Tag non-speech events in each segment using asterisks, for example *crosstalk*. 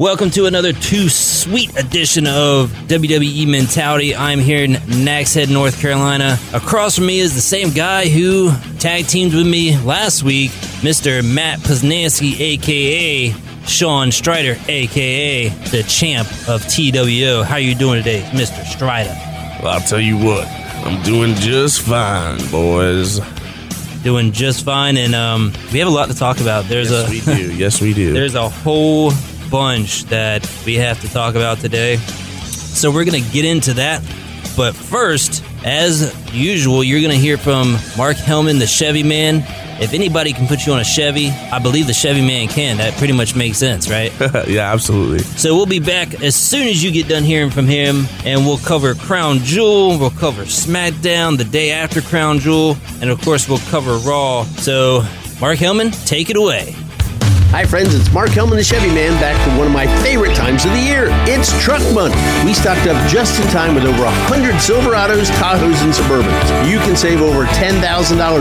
Welcome to another too sweet edition of WWE Mentality. I'm here in Nags Head, North Carolina. Across from me is the same guy who tag teamed with me last week, Mr. Matt Poznanski, aka Shaun Strider, aka the champ of TWO. How are you doing today, Mr. Strider? Well, I'll tell you what, I'm doing just fine, boys. Doing just fine, and um, we have a lot to talk about. There's yes, a we do. Yes, we do. *laughs* There's a whole bunch that we have to talk about today. So we're going to get into that. But first, as usual, you're going to hear from Mark Hellman, the Chevy man. If anybody can put you on a Chevy, I believe the Chevy man can. That pretty much makes sense, right? *laughs* yeah, absolutely. So we'll be back as soon as you get done hearing from him, and we'll cover Crown Jewel, we'll cover SmackDown the day after Crown Jewel, and of course, we'll cover Raw. So, Mark Hellman, take it away. Hi, friends. It's Mark Hellman, the Chevy Man, back for one of my favorite times of the year. It's Truck Month. We stocked up just in time with over 100 Silverados, Tahoes, and Suburbans. You can save over $10,000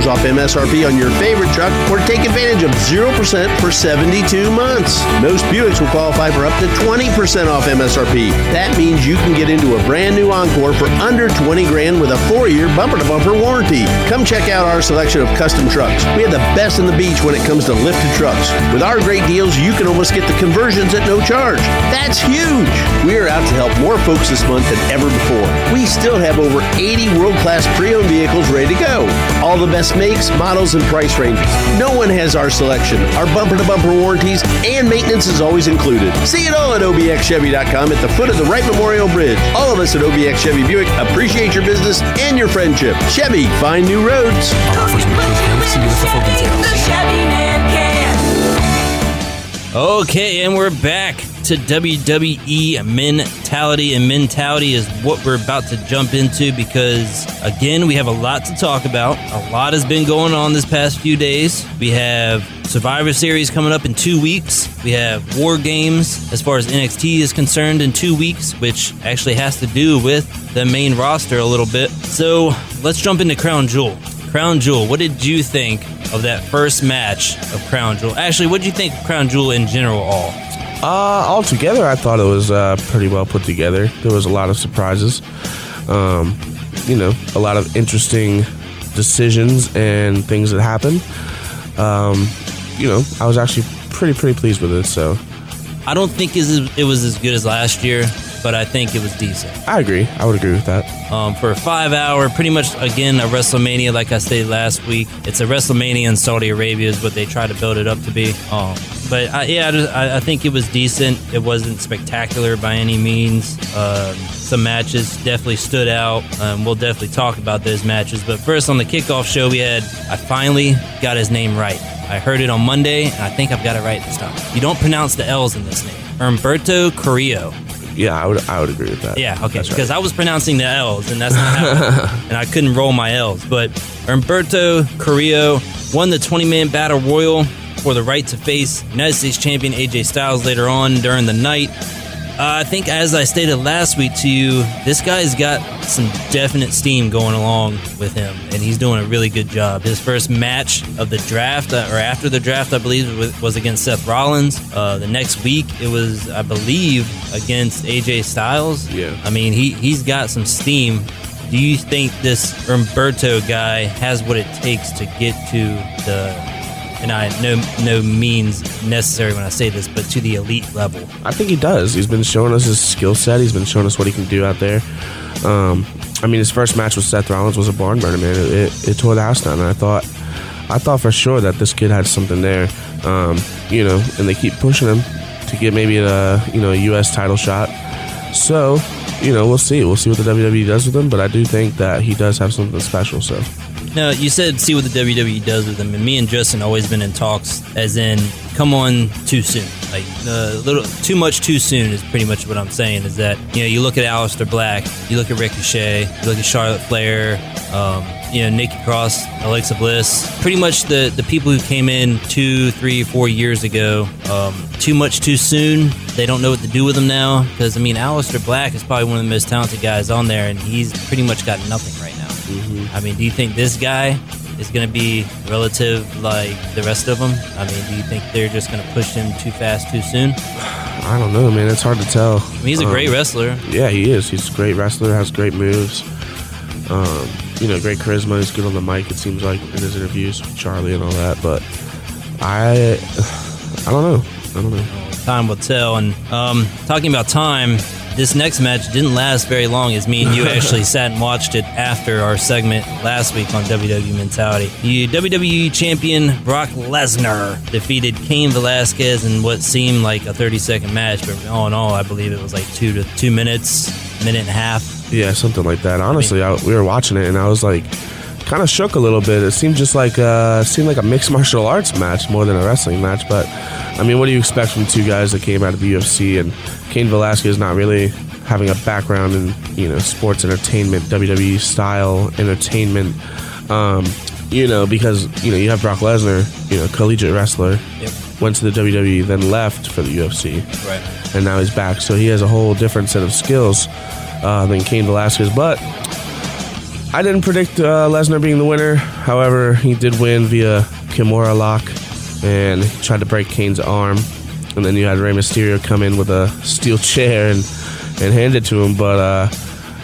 off MSRP on your favorite truck or take advantage of 0% for 72 months. Most Buicks will qualify for up to 20% off MSRP. That means you can get into a brand new Encore for under 20 grand with a four year bumper to bumper warranty. Come check out our selection of custom trucks. We have the best in the beach when it comes to lifted trucks. With our great deals, you can almost get the conversions at no charge. That's huge. We are out to help more folks this month than ever before. We still have over 80 world class pre owned vehicles ready to go. All the best makes, models, and price ranges. No one has our selection, our bumper to bumper warranties, and maintenance is always included. See it all at obxchevy.com at the foot of the Wright Memorial Bridge. All of us at OBX Chevy Buick appreciate your business and your friendship. Chevy, find new roads. Okay, and we're back to WWE mentality, and mentality is what we're about to jump into because, again, we have a lot to talk about. A lot has been going on this past few days. We have Survivor Series coming up in two weeks. We have War Games as far as NXT is concerned in two weeks, which actually has to do with the main roster a little bit. So let's jump into Crown Jewel. Crown Jewel, what did you think of that first match of Crown Jewel? Actually, what do you think of Crown Jewel in general all? Uh, altogether, I thought it was uh, pretty well put together. There was a lot of surprises. Um, you know, a lot of interesting decisions and things that happened. Um, you know, I was actually pretty, pretty pleased with it. So I don't think it was as good as last year, but I think it was decent. I agree. I would agree with that. Um, for a five hour, pretty much again a WrestleMania, like I stated last week. It's a WrestleMania in Saudi Arabia is what they try to build it up to be. Um, but I, yeah, I, just, I, I, think it was decent. It wasn't spectacular by any means. Um, some matches definitely stood out. Um, we'll definitely talk about those matches. But first, on the kickoff show, we had I finally got his name right. I heard it on Monday, and I think I've got it right this time. You don't pronounce the L's in this name. Humberto Carrillo. Yeah, I would I would agree with that. Yeah, okay, that's because right. I was pronouncing the L's and that's not how, *laughs* and I couldn't roll my L's. But Humberto Carrillo won the 20 man battle royal for the right to face United States champion AJ Styles later on during the night. Uh, I think, as I stated last week to you, this guy's got some definite steam going along with him, and he's doing a really good job. His first match of the draft, uh, or after the draft, I believe, was against Seth Rollins. Uh, the next week, it was, I believe, against AJ Styles. Yeah. I mean, he, he's got some steam. Do you think this Humberto guy has what it takes to get to the and I no no means necessary when I say this, but to the elite level. I think he does. He's been showing us his skill set. He's been showing us what he can do out there. Um, I mean, his first match with Seth Rollins was a barn burner, man. It, it, it, tore the house down, and I thought, I thought for sure that this kid had something there. Um, you know, and they keep pushing him to get maybe a you know a U.S. title shot. So, you know, we'll see. We'll see what the WWE does with him, but I do think that he does have something special. So. Now, you said see what the WWE does with them, and me and Justin always been in talks, as in come on too soon. Like a uh, little too much too soon is pretty much what I'm saying. Is that you know you look at Aleister Black, you look at Ricochet, you look at Charlotte Flair, um, you know Nikki Cross, Alexa Bliss, pretty much the the people who came in two, three, four years ago. Um, too much too soon. They don't know what to do with them now because I mean Aleister Black is probably one of the most talented guys on there, and he's pretty much got nothing right. Mm-hmm. I mean, do you think this guy is going to be relative like the rest of them? I mean, do you think they're just going to push him too fast too soon? I don't know, man. It's hard to tell. I mean, he's a Um, great wrestler. Yeah, he is. He's a great wrestler. Has great moves. Um, you know, great charisma. He's good on the mic. It seems like in his interviews with Charlie and all that. But I, *sighs* I don't know. I don't know. Time will tell. And um, talking about time, this next match didn't last very long as me and you *laughs* actually sat and watched it after our segment last week on WWE Mentality. The WWE Champion Brock Lesnar defeated Cain Velasquez in what seemed like a 30 second match, but all in all, I believe it was like two to two minutes, minute and a half. Yeah, something like that. Honestly, I, we were watching it and I was like, kind of shook a little bit. It seemed just like uh, seemed like a mixed *laughs* martial arts match more than a wrestling match. But I mean, what do you expect from two guys that came out of the UFC and Cain Velasquez not really having a background in you know sports entertainment, WWE style entertainment. Um, you know, because you know you have Brock Lesnar, you know, collegiate wrestler, Yep. went to the WWE, then left for the UFC Right. and now he's back. So he has a whole different set of skills uh, than Cain Velasquez. But I didn't predict uh, Lesnar being the winner. However, he did win via Kimura lock and he tried to break Cain's arm. And then you had Rey Mysterio come in with a steel chair and, and hand it to him. But, uh,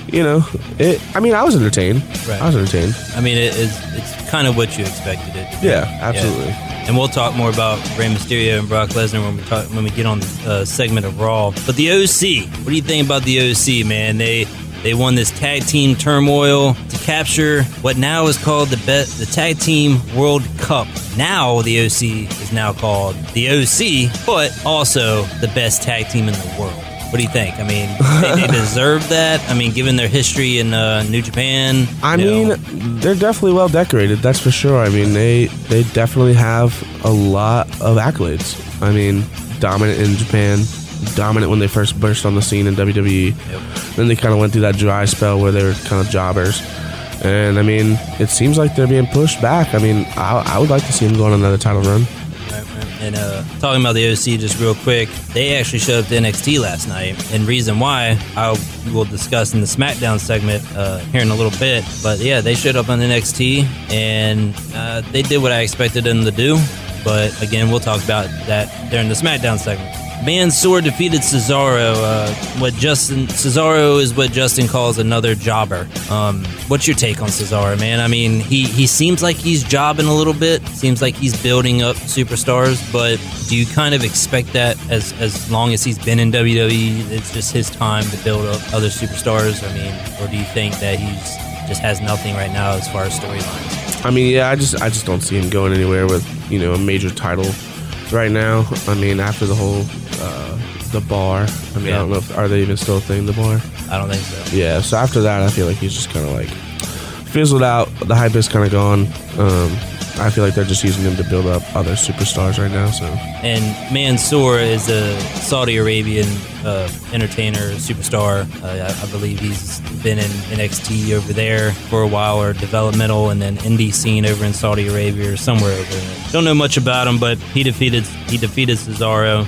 you know, it, I mean, I was entertained. Right. I was entertained. I mean, it is, it's kind of what you expected it to be. Yeah, absolutely. And we'll talk more about Rey Mysterio and Brock Lesnar when we talk when we get on the uh, segment of Raw. But the OC, what do you think about the OC, man? They they won this tag team turmoil to capture what now is called the bet the tag team World Cup. Now the OC is now called the OC, but also the best tag team in the world. What do you think? I mean, they, they *laughs* deserve that. I mean, given their history in uh, New Japan. I you mean, know, they're definitely well decorated. That's for sure. I mean, they they definitely have a lot of accolades. I mean, dominant in Japan, dominant when they first burst on the scene in WWE. Yep. Then they kind of went through that dry spell where they were kind of jobbers. And I mean, it seems like they're being pushed back. I mean, I, I would like to see them go on another title run. And uh, talking about the OC just real quick, they actually showed up to NXT last night. And reason why I will discuss in the SmackDown segment uh, here in a little bit. But yeah, they showed up on NXT and uh, they did what I expected them to do. But again, we'll talk about that during the SmackDown segment. Mansoor defeated Cesaro. Uh, what Justin Cesaro is what Justin calls another jobber. Um, what's your take on Cesaro, man? I mean, he he seems like he's jobbing a little bit. Seems like he's building up superstars. But do you kind of expect that as as long as he's been in WWE, it's just his time to build up other superstars? I mean, or do you think that he's just has nothing right now as far as storylines? I mean, yeah, I just I just don't see him going anywhere with you know a major title right now. I mean, after the whole uh, the bar. I mean, I don't know if are they even still a thing. The bar. I don't think so. Yeah. So after that, I feel like he's just kind of like fizzled out. The hype is kind of gone. Um, I feel like they're just using him to build up other superstars right now. So And Mansoor is a Saudi Arabian uh, entertainer, superstar. Uh, I, I believe he's been in NXT over there for a while, or developmental, and then indie scene over in Saudi Arabia or somewhere over there. Don't know much about him, but he defeated he defeated Cesaro.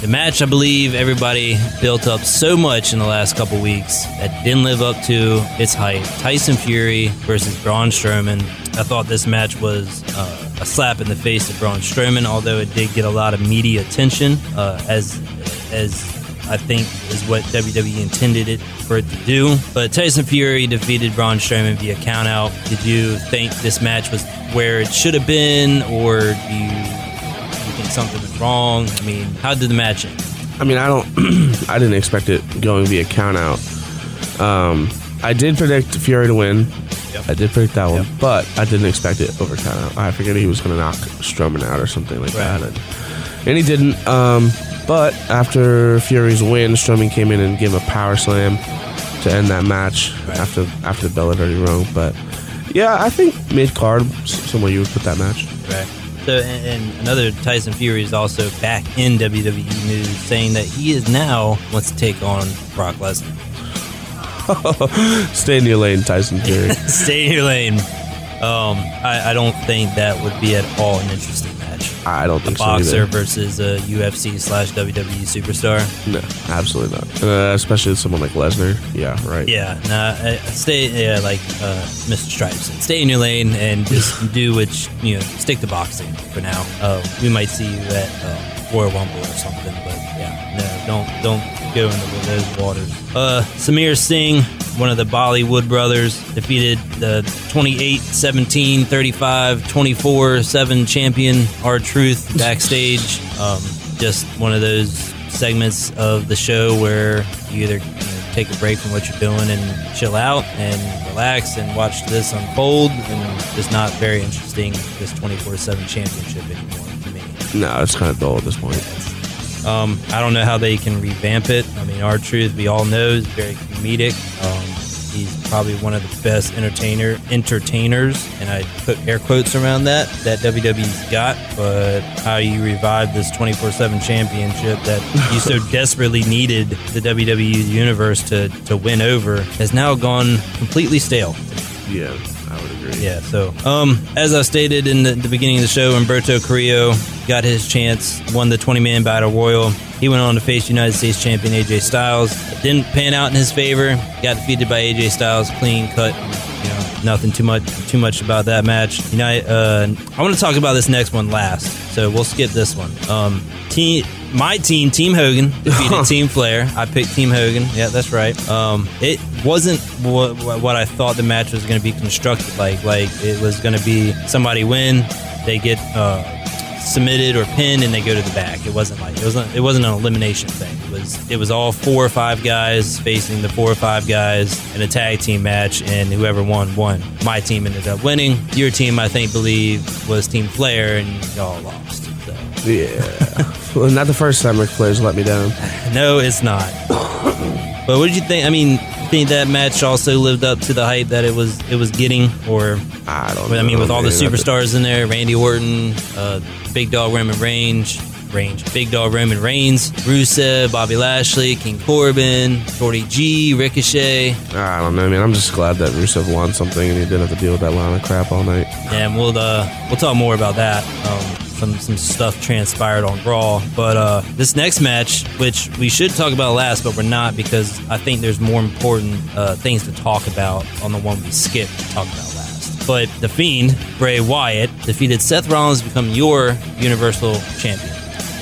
The match, I believe, everybody built up so much in the last couple weeks that didn't live up to its height. Tyson Fury versus Braun Strowman. I thought this match was uh, a slap in the face of Braun Strowman, although it did get a lot of media attention, uh, as as I think is what WWE intended it for it to do. But Tyson Fury defeated Braun Strowman via countout. Did you think this match was where it should have been, or do you something was wrong? I mean, how did the match end? I mean, I don't. *clears throat* I didn't expect it going via count out. Um, I did predict Fury to win. Yep. I did predict that one, Yep. but I didn't expect it over count out. I figured he was going to knock Strowman out or something like Right. that, and, and he didn't. Um, but after Fury's win, Strowman came in and gave a power slam to end that match Right. after after the bell had already rung. But yeah, I think mid card somewhere you would put that match. Right. So, and, and another Tyson Fury is also back in WWE news, saying that he is now wants to take on Brock Lesnar. *laughs* Stay in your lane, Tyson Fury. *laughs* Stay in your lane. Um, I, I don't think that would be at all an interesting match. I don't think so. a boxer so versus a UFC slash WWE superstar. No, absolutely not. Uh, especially someone like Lesnar. Yeah, right. Yeah, nah. Stay, yeah, like uh, Mr. Stripes. Stay in your lane and just *laughs* do which you, you know. Stick to boxing for now. Uh, we might see you at uh, Royal Rumble or something, but yeah, no, don't don't go into those waters. Uh, Samir Singh one of the Bollywood brothers, defeated the 28 17 35 24 7 champion R-Truth backstage. Um, just one of those segments of the show where you either you know, take a break from what you're doing and chill out and relax and watch this unfold. And it's not very interesting, this 24 7 championship anymore to me. No, it's kind of dull at this point. Um, I don't know how they can revamp it. I mean, R-Truth we all know, is very comedic. Um, he's probably one of the best entertainer entertainers, and I put air quotes around that that WWE's got. But how you revive this 24/7 championship that you so *laughs* desperately needed the WWE universe to to win over has now gone completely stale. Yeah. Would agree. Yeah, so um, as I stated in the, the beginning of the show, Humberto Carrillo got his chance, won the 20 man battle royal. He went on to face United States champion AJ Styles. It didn't pan out in his favor. Got defeated by AJ Styles, clean cut. You know, nothing too much too much about that match. United. Uh, I want to talk about this next one last, so we'll skip this one. Um, team my team, Team Hogan, defeated *laughs* Team Flair. I picked Team Hogan. Yeah, that's right. Um, it wasn't what, what I thought the match was going to be constructed like. Like it was going to be somebody win, they get uh, submitted or pinned, and they go to the back. It wasn't like it wasn't it wasn't an elimination thing. It was it was all four or five guys facing the four or five guys in a tag team match, and whoever won won. My team ended up winning. Your team, I think, believe was Team Flair, and y'all lost. So. Yeah. *laughs* well, not the first time Ric Flair's let me down. No, it's not. *coughs* but what did you think? I mean, think that match also lived up to the hype that it was it was getting, or I don't. Know, I mean, with all the superstars in there, Randy Orton, uh, Big Dog Roman Reigns, Range, Big Dog Roman Reigns, Rusev, Bobby Lashley, King Corbin, Shorty G, Ricochet. I don't know, man. I'm just glad that Rusev won something and he didn't have to deal with that line of crap all night. Yeah, and we'll uh, we'll talk more about that. Um, some some stuff transpired on Raw. But uh, this next match, which we should talk about last, but we're not because I think there's more important uh, things to talk about on the one we skipped to talk about last. But the Fiend Bray Wyatt defeated Seth Rollins to become your Universal Champion.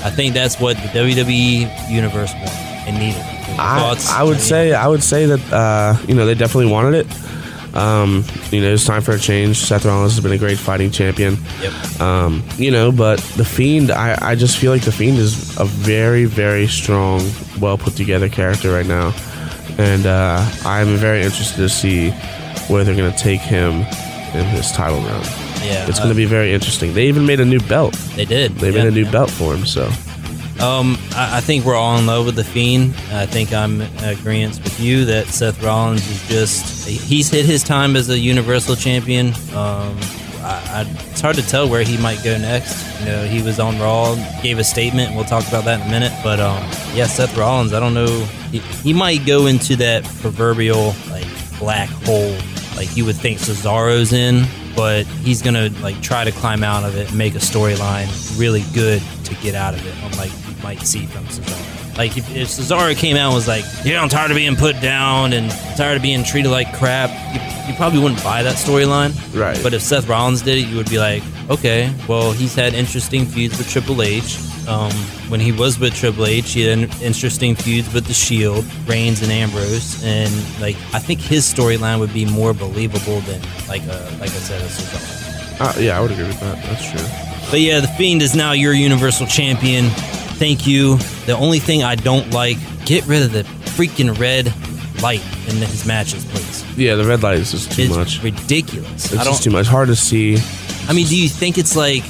I think that's what the WWE Universe wanted and needed. I, I, would say I would say that uh, you know they definitely wanted it. Um, you know, it's time for a change. Seth Rollins has been a great fighting champion. Yep. Um, you know, but the Fiend, I, I just feel like the Fiend is a very, very strong, well put together character right now, and uh, I'm very interested to see where they're going to take him in his title run. Yeah, it's uh, going to be very interesting. They even made a new belt. They did. They made a new yeah. belt for him. So um, I, I, think we're all in love with the Fiend. I think I'm in agreement with you that Seth Rollins is just he's hit his time as a Universal Champion. Um, I, I, it's hard to tell where he might go next. You know, he was on Raw, gave a statement. We'll talk about that in a minute. But um, yeah, Seth Rollins. I don't know. He, he might go into that proverbial like black hole, like you would think Cesaro's in but he's gonna like try to climb out of it and make a storyline really good to get out of it. Unlike might see from Cesaro. Like if, if Cesaro came out and was like, "Yeah, I'm tired of being put down and tired of being treated like crap," you, you probably wouldn't buy that storyline. Right. But if Seth Rollins did it, you would be like, "Okay, well, he's had interesting feuds with Triple H." Um, when he was with Triple H, he had interesting feuds with The Shield, Reigns and Ambrose, and like I think his storyline would be more believable than like a like I said, a Cesaro. Uh, yeah, I would agree with that. That's true. But yeah, the Fiend is now your Universal Champion. Thank you. The only thing I don't like, get rid of the freaking red light in his matches, please. Yeah, the red light is just too it's much. Ridiculous. It's just too much. Hard to see. I mean, do you think it's like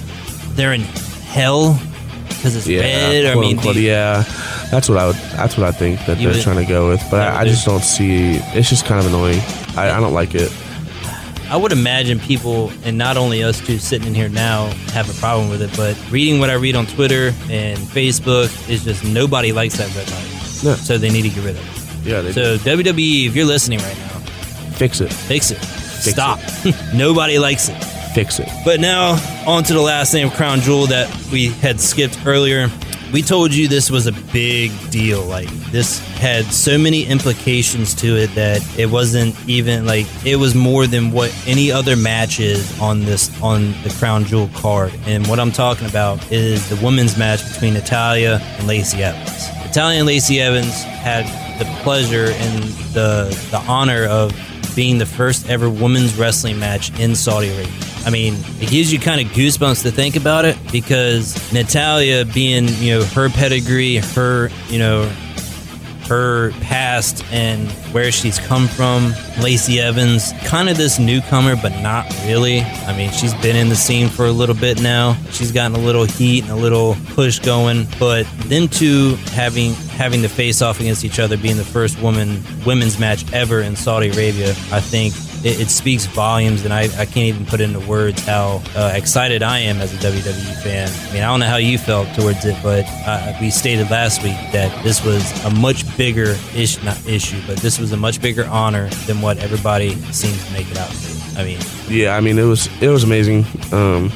they're in hell because it's yeah, red? I mean, unquote, yeah, that's what I would. That's what I think that they're would, trying to go with. But I, I, just don't see. It's just kind of annoying. I, I don't like it. I would imagine people, and not only us two sitting in here now, have a problem with it, but reading what I read on Twitter and Facebook is just nobody likes that red light. No. So they need to get rid of it. Yeah. so do. WWE, if you're listening right now, fix it. Fix it. Fix Stop. It. *laughs* nobody likes it. fix it. But now, on to the last name, Crown Jewel, that we had skipped earlier. We told you this was a big deal. Like, this had so many implications to it that it wasn't even like it was more than what any other match is on this on the Crown Jewel card. And what I'm talking about is the women's match between Natalya and Lacey Evans. Natalya and Lacey Evans had the pleasure and the the honor of being the first ever women's wrestling match in Saudi Arabia. I mean, it gives you kind of goosebumps to think about it because Natalya, being you know her pedigree, her you know her past and where she's come from. Lacey Evans, kind of this newcomer, but not really. I mean, she's been in the scene for a little bit now. She's gotten a little heat and a little push going, but them two having having to face off against each other, being the first woman women's match ever in Saudi Arabia, I think it, it, speaks volumes, and I, I can't even put into words how uh, excited I am as a WWE fan. I mean, I don't know how you felt towards it, but uh, we stated last week that this was a much bigger ish, not issue, but this was a much bigger honor than what everybody seems to make it out to be. I mean, yeah, I mean, it was it was amazing. Um,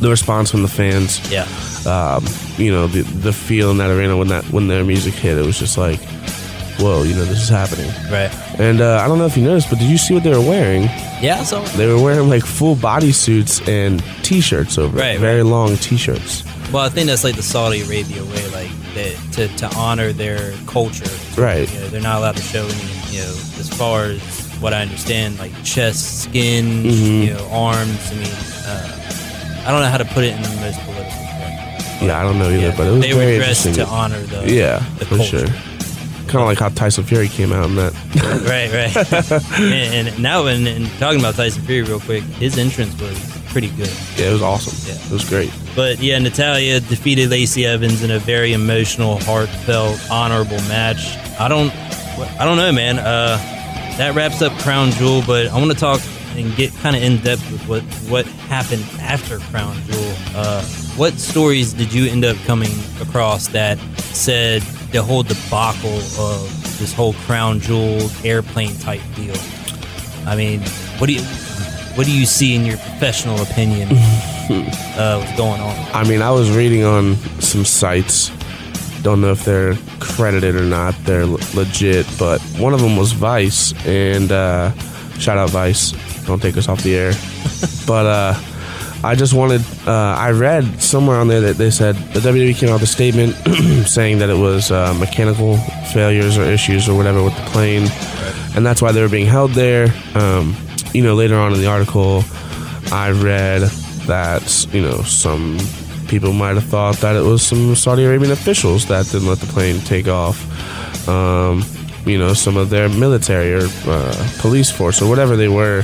the response from the fans, yeah, um, you know, the the feel in that arena when that when their music hit, it was just like whoa, you know, this is happening. Right. And uh, I don't know if you noticed, but did you see what they were wearing? Yeah, so they were wearing like full body suits and t-shirts over right, it, very right. long t-shirts. Well, I think that's like the Saudi Arabia way, like that, to to honor their culture. Right. You know, they're not allowed to show any, you know, as far as what I understand, like chest, skin, mm-hmm. you know, arms. I mean, uh, I don't know how to put it in the most political way. Yeah, I don't know either, yeah, but it was they were dressed to honor the yeah, the for culture. sure kind of like how Tyson Fury came out in that. *laughs* right, right. *laughs* and, and, now, and, and, talking about Tyson Fury real quick, his entrance was pretty good. Yeah, it was awesome. Yeah, it was great. But yeah, Natalya defeated Lacey Evans in a very emotional, heartfelt, honorable match. I don't, I don't know, man. Uh, that wraps up Crown Jewel, but I want to talk and get kind of in depth with what what happened after Crown Jewel. Uh, what stories did you end up coming across that said the whole debacle of this whole crown jewel airplane type deal. I mean, what do you what do you see in your professional opinion *laughs* uh, what's going on? I mean, I was reading on some sites. Don't know if they're credited or not. They're legit, but one of them was Vice, and uh, shout out Vice. Don't take us off the air. *laughs* but uh, I just wanted. Uh, I read somewhere on there that they said the WWE came out with a statement *clears throat* saying that it was uh, mechanical failures or issues or whatever with the plane, and that's why they were being held there. Um, you know, later on in the article, I read that you know some people might have thought that it was some Saudi Arabian officials that didn't let the plane take off. Um, you know, some of their military or uh, police force or whatever they were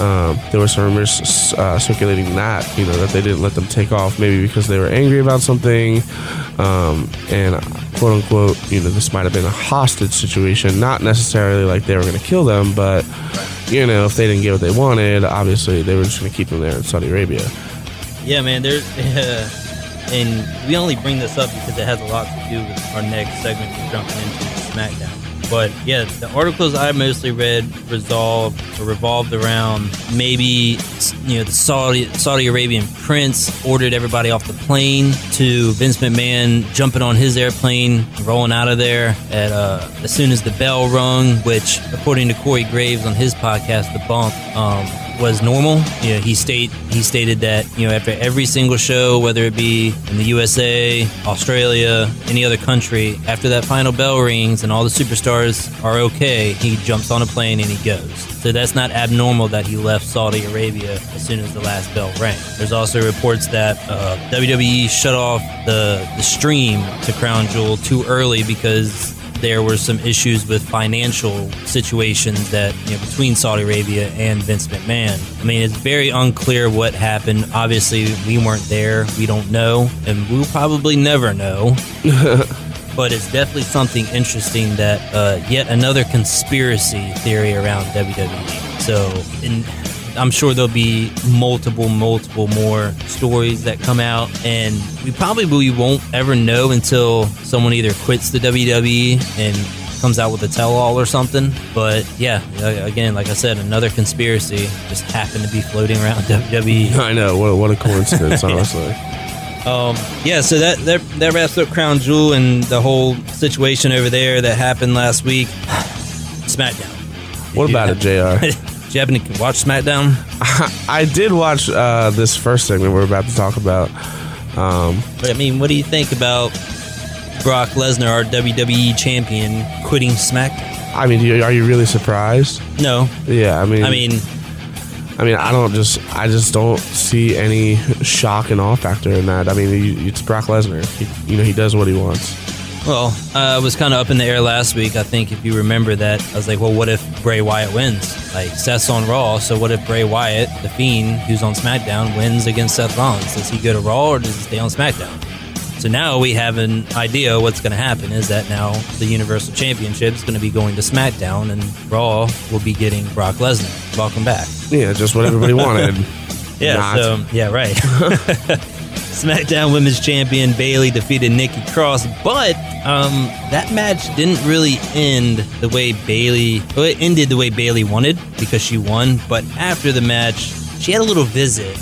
um, there were some rumors uh, circulating that you know that they didn't let them take off, maybe because they were angry about something, um, and quote unquote, you know, this might have been a hostage situation, not necessarily like they were going to kill them, but you know, if they didn't get what they wanted, obviously they were just going to keep them there in Saudi Arabia. Yeah, man. There's, *laughs* uh, and we only bring this up because it has a lot to do with our next segment we're jumping into SmackDown. But yeah, the articles I mostly read resolved or revolved around maybe you know the Saudi Saudi Arabian prince ordered everybody off the plane to Vince McMahon jumping on his airplane, rolling out of there at uh, as soon as the bell rung, which according to Corey Graves on his podcast, The Bump. Um, was normal. He state he stated that you know after every single show, whether it be in the USA, Australia, any other country, after that final bell rings and all the superstars are okay, he jumps on a plane and he goes. So that's not abnormal that he left Saudi Arabia as soon as the last bell rang. There's also reports that uh, WWE shut off the the stream to Crown Jewel too early because there were some issues with financial situations that you know between Saudi Arabia and Vince McMahon. I mean, it's very unclear what happened. Obviously, we weren't there. We don't know, and we'll probably never know. *laughs* but it's definitely something interesting that uh, yet another conspiracy theory around WWE. So, in I'm sure there'll be multiple, multiple more stories that come out, and we probably won't ever know until someone either quits the WWE and comes out with a tell-all or something. But yeah, again, like I said, another conspiracy just happened to be floating around *laughs* WWE. *laughs* I know what, what a coincidence, *laughs* honestly. Um, yeah, so that, that that wraps up Crown Jewel and the whole situation over there that happened last week. *sighs* SmackDown. What about it, Jr.? Did you happen to watch SmackDown? *laughs* I did watch uh, this first segment we're about to talk about. Um, But I mean, what do you think about Brock Lesnar, our WWE champion, quitting SmackDown? I mean, are you really surprised? No, Yeah, I mean, I mean, I mean, I don't just, I just don't see any shock and awe factor in that. I mean, it's Brock Lesnar. He, you know, he does what he wants. Well, uh, I was kind of up in the air last week. I think if you remember that, I was like, well, what if Bray Wyatt wins? Like Seth's on Raw, so what if Bray Wyatt, the Fiend, who's on SmackDown, wins against Seth Rollins? Does he go to Raw or does he stay on SmackDown? So now we have an idea what's going to happen is that now the Universal Championship is going to be going to SmackDown and Raw will be getting Brock Lesnar. Welcome back. Yeah, just what everybody wanted. *laughs* Yeah, so yeah, right. *laughs* *laughs* SmackDown Women's Champion Bayley defeated Nikki Cross, but um, that match didn't really end the way Bayley. Well, it ended the way Bayley wanted because she won. But after the match, she had a little visit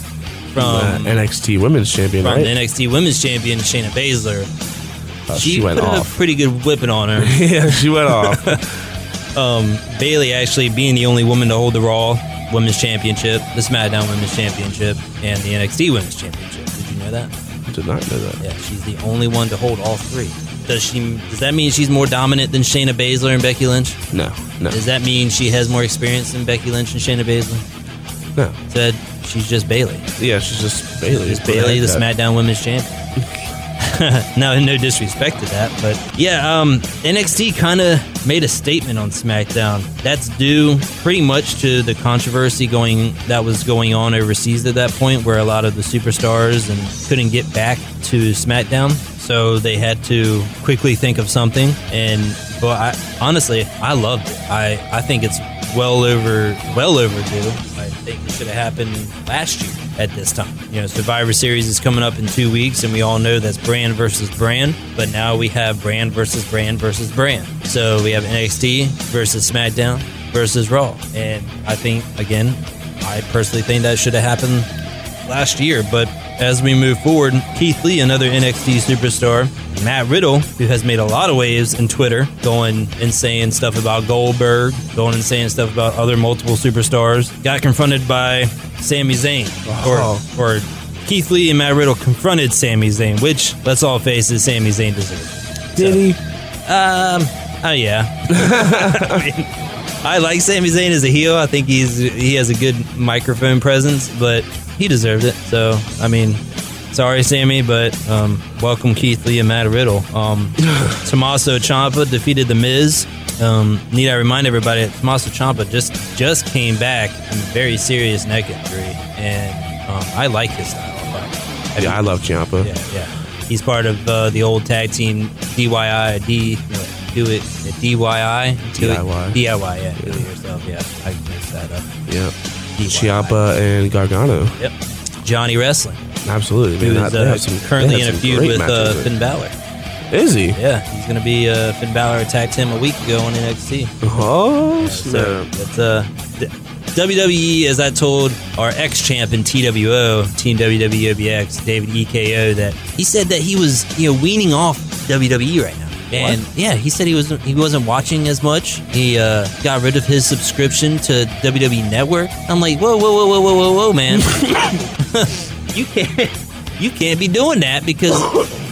from uh, NXT Women's Champion, from right? the NXT Women's Champion Shayna Baszler. Uh, She, she went put off. a pretty good whipping on her. *laughs* yeah, she went off. *laughs* um, Bayley actually being the only woman to hold the Raw Women's Championship, the SmackDown Women's Championship, and the NXT Women's Championship. Know that? Did not know that. Yeah, she's the only one to hold all three. Does she? Does that mean she's more dominant than Shayna Baszler and Becky Lynch? No, no, Does that mean she has more experience than Becky Lynch and Shayna Baszler? no. Said she's just Bayley. Yeah, she's just Bayley. Just Bayley, the SmackDown Women's Champion. *laughs* *laughs* no, no disrespect to that, but yeah, um, NXT kind of made a statement on SmackDown. That's due pretty much to the controversy going that was going on overseas at that point, where a lot of the superstars and couldn't get back to SmackDown, so they had to quickly think of something. And but I honestly, I loved it. I I think it's well over well overdue. I think it should have happened last year at this time. You know, Survivor Series is coming up in two weeks, and we all know that's brand versus brand. But now we have brand versus brand versus brand. So we have NXT versus SmackDown versus Raw, and I think again, I personally think that should have happened last year. But as we move forward, Keith Lee, another NXT superstar, Matt Riddle, who has made a lot of waves in Twitter, going and saying stuff about Goldberg, going and saying stuff about other multiple superstars, got confronted by Sami Zayn, Oh. or or Keith Lee and Matt Riddle confronted Sami Zayn, which let's all face it, Sami Zayn deserved. Did he? Um, oh yeah. *laughs* I, mean, I like Sami Zayn as a heel. I think he's he has a good microphone presence, but he deserved it. So I mean, sorry, Sammy, but um, welcome Keith Lee and Matt Riddle. Um, *laughs* Tommaso Ciampa defeated the Miz. Um, need I remind everybody that Tommaso Ciampa just just came back from a very serious neck injury, and um, I like his style. Yeah, I love Ciampa. Yeah, yeah. He's part of uh, the old tag team DIY, D, what, do it, at DIY, do it- DIY. DIY, yeah, do it yourself. Yeah, I mixed that up. Yeah. DIY. Ciampa and Gargano. Yep. Johnny Wrestling, Absolutely. who Man, is they uh, some- currently in a feud with uh. Finn Balor. Is he? Yeah, he's going to be uh, Finn Balor attacked him a week ago on NXT. Oh, So snap. that's uh, WWE, as I told our ex champ in TWO, Team WWE OBX, David EKO, that he said that he was you know weaning off WWE right now. And yeah, he said he was he wasn't watching as much. He uh, got rid of his subscription to WWE Network. I'm like, whoa, whoa, whoa, whoa, whoa, whoa, whoa, man! *laughs* *laughs* you can't you can't be doing that because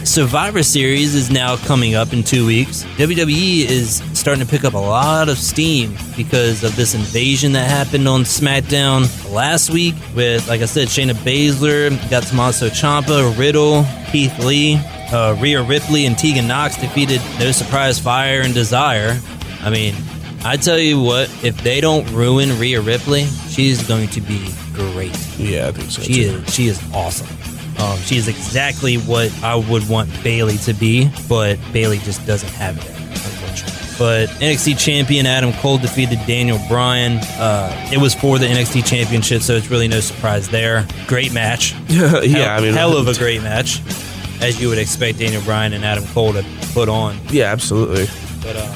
Survivor Series is now coming up in two weeks. WWE is starting to pick up a lot of steam because of this invasion that happened on SmackDown last week with, like I said, Shayna Baszler, got Tommaso Ciampa, Riddle, Keith Lee, uh, Rhea Ripley, and Tegan Nox defeated No Surprise Fire and Desire. I mean, I tell you what, if they don't ruin Rhea Ripley, she's going to be great. Yeah, I think so. She too. is she is awesome. Um, she is exactly what I would want Bayley to be, but Bayley just doesn't have it, unfortunately. But NXT champion Adam Cole defeated Daniel Bryan. Uh, it was for the NXT championship, so it's really no surprise there. Great match. *laughs* yeah, hell, I mean, hell *laughs* of a great match, as you would expect Daniel Bryan and Adam Cole to put on. Yeah, absolutely. But uh,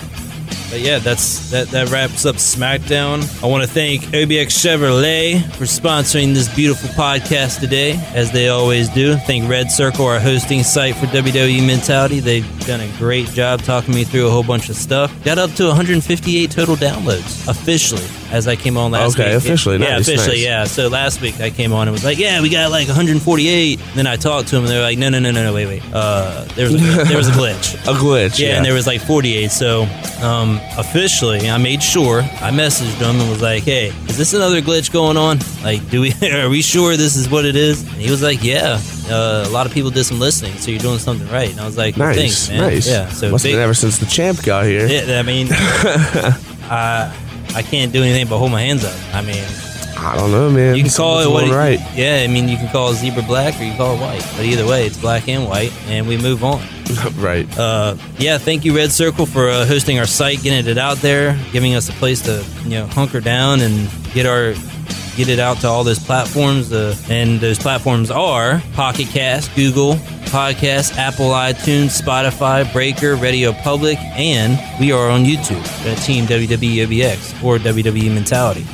but yeah, that's that. That wraps up SmackDown. I want to thank OBX Chevrolet for sponsoring this beautiful podcast today, as they always do. Thank Red Circle, our hosting site for WWE Mentality. They've done a great job talking me through a whole bunch of stuff. Got up to 158 total downloads officially as I came on last week. Okay, week. officially, yeah, nice, officially, nice. yeah. So last week I came on and was like, yeah, we got like 148. Then I talked to them and they were like, no, no, no, no, no, wait, wait. Uh, there was a, there was a glitch. *laughs* A glitch. Yeah, Yeah, and there was like 48. So um, officially, I made sure I messaged him and was like, "Hey, is this another glitch going on? Like, do we *laughs* are we sure this is what it is?" And he was like, "Yeah, uh, a lot of people did some listening, so you're doing something right." And I was like, nice, "Thanks, man." nice. Yeah, so must have been ever since the champ got here. yeah, I mean, *laughs* I I can't do anything but hold my hands up. I mean, I don't know, man. you can call it what it, right. Yeah, I mean, you can call it zebra black or you call it white, but either way, it's black and white, and we move on. *laughs* right. uh, yeah, thank you, Red Circle, for uh, hosting our site, getting it out there, giving us a place to you know hunker down and get our get it out to all those platforms. Uh, and those platforms are Pocket Cast, Google Podcast, Apple iTunes, Spotify, Breaker, Radio Public, and we are on YouTube at Team WWE OBX or WWE Mentality.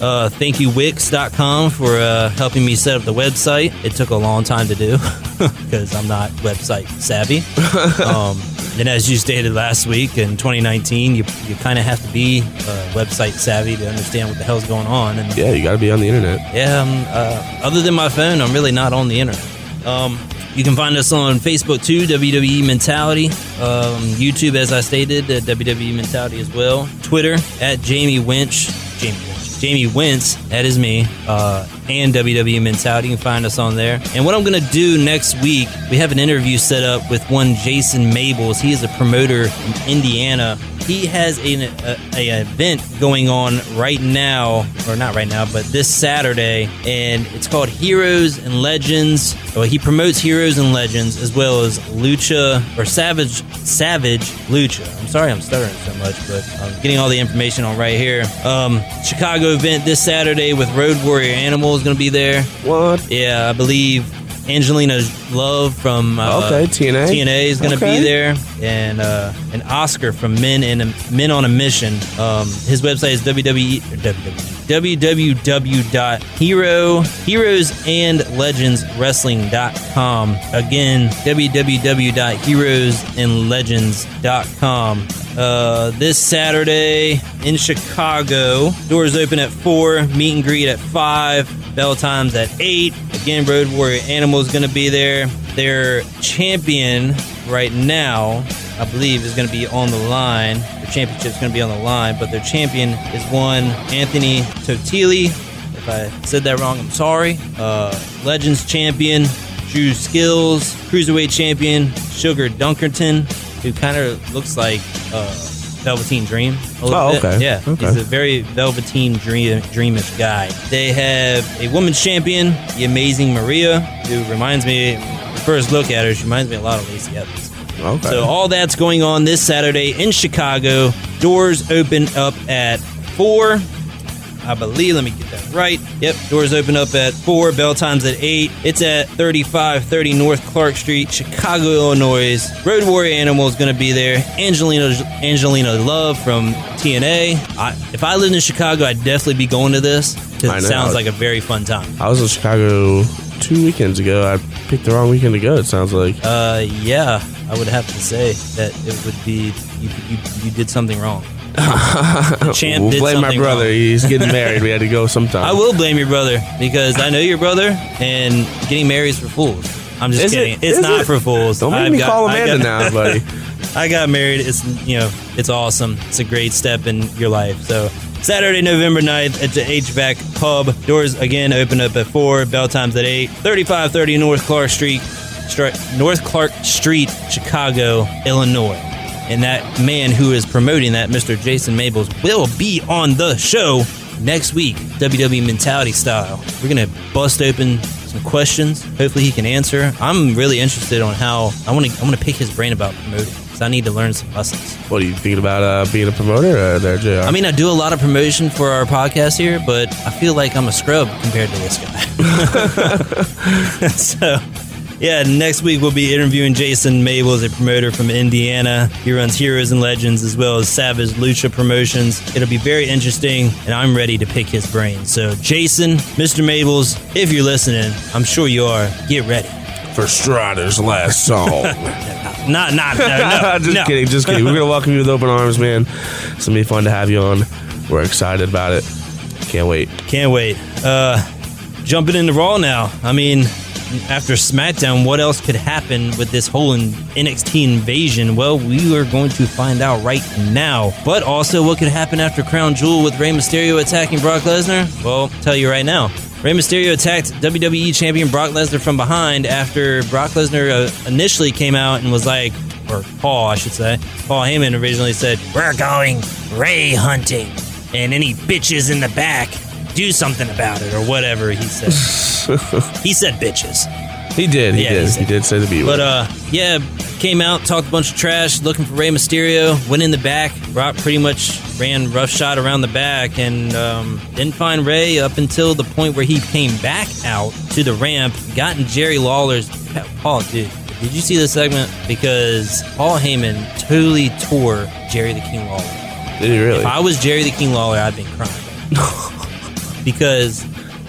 Uh, thank you, Wix.com, for uh, helping me set up the website. It took a long time to do *laughs* because I'm not website savvy. *laughs* um, and as you stated last week in 2019, you, you kind of have to be uh, website savvy to understand what the hell's going on. And Yeah, you got to be on the internet. yeah, um, uh, other than my phone, I'm really not on the internet. Um, you can find us on Facebook too, WWE Mentality. Um, YouTube, as I stated, uh, WWE Mentality as well. Twitter at Jamie Winch. Jamie Winch. Jamie Wentz, that is me, uh, and WWE Mentality. You can find us on there. And what I'm going to do next week, we have an interview set up with one Jason Mabels. He is a promoter in Indiana. He has an, a, a event going on right now, or not right now, but this Saturday, and it's called Heroes and Legends. Well, he promotes Heroes and Legends as well as Lucha or Savage Savage Lucha. I'm sorry, I'm stuttering so much, but I'm getting all the information on right here. Um, Chicago event this Saturday with Road Warrior Animal is going to be there. What? Yeah, I believe Angelina Love from uh, Okay, TNA. TNA is going to Okay. be there, and uh, an Oscar from Men and Men on a Mission. Um, his website is www www.hero heroesandlegendswrestling.com. Again, www.heroesandlegends.com. Uh, this Saturday in Chicago, doors open at four, meet and greet at five, bell times at eight. Again, Road Warrior Animal is going to be there. Their champion right now, I believe, is going to be on the line. Their championship is going to be on the line, but their champion is one Anthony Totili. If I said that wrong, I'm sorry. Uh, Legends champion Drew Skills, cruiserweight champion Sugar Dunkerton, who kind of looks like uh, Velveteen Dream. A little Oh, bit. okay. Yeah, Okay. he's a very Velveteen Dream dreamish guy. They have a women's champion, the Amazing Maria, who reminds me. First look at her, she reminds me a lot of Lacey Evans. Okay. So all that's going on this Saturday in Chicago. Doors open up at four. I believe. Let me get that right. Yep. Doors open up at four. Bell times at eight. It's at 3530 North Clark Street, Chicago, Illinois. Road Warrior Animal is going to be there. Angelina Angelina Love from TNA. I, if I lived in Chicago, I'd definitely be going to this because it sounds like a very fun time. I was in Chicago two weekends ago. I picked the wrong weekend to go. It sounds like. Uh, yeah, I would have to say that it would be you. You, you did something wrong. *laughs* Champ we'll blame my brother. wrong. He's getting *laughs* married. We had to go sometime. I will blame your brother because I know your brother, and getting married is for fools. I'm just Is it? kidding. It's Is not it? for fools. Don't make I've me got- call Amanda got- now, buddy. *laughs* I got married. It's you know, it's awesome. It's a great step in your life. So Saturday, November 9th at the HVAC Pub. Doors again open up at four. Bell times at eight. 3530 North Clark Street, Stri- North Clark Street, Chicago, Illinois. And that man who is promoting that, Mr. Jason Mabels, will be on the show next week, WWE Mentality style. We're gonna bust open some questions. Hopefully, he can answer. I'm really interested on how I want to. I want to pick his brain about promoting because I need to learn some lessons. What are you thinking about uh, being a promoter uh, there, JR? I mean, I do a lot of promotion for our podcast here, but I feel like I'm a scrub compared to this guy. *laughs* so, yeah, next week we'll be interviewing Jason Mabels, a promoter from Indiana. He runs Heroes and Legends as well as Savage Lucha Promotions. It'll be very interesting, and I'm ready to pick his brain. So, Jason, Mr. Mabels, if you're listening, I'm sure you are, get ready. For Strider's last song. *laughs* Not, not, no, no. *laughs* just no. kidding, just kidding. We're gonna welcome you with open arms, man. It's gonna be fun to have you on. We're excited about it. Can't wait. Can't wait. Uh, jumping into Raw now. I mean, after SmackDown, what else could happen with this whole NXT invasion? Well, we are going to find out right now. But also, what could happen after Crown Jewel with Rey Mysterio attacking Brock Lesnar? Well, I'll tell you right now. Rey Mysterio attacked WWE Champion Brock Lesnar from behind after Brock Lesnar uh, initially came out and was like, or Paul, I should say. Paul Heyman originally said, We're going Rey hunting. And any bitches in the back, do something about it, or whatever he said. *laughs* he said bitches. He did. He Yeah, did. said- He did say the B word. But uh, yeah, came out, talked a bunch of trash, looking for Rey Mysterio. Went in the back. Brock pretty much ran roughshod around the back and um, didn't find Rey up until the point where he came back out to the ramp. Got in Jerry Lawler's. Paul, dude, did you see this segment? Because Paul Heyman totally tore Jerry the King Lawler. did he really? If I was Jerry the King Lawler, I'd been crying. *laughs* because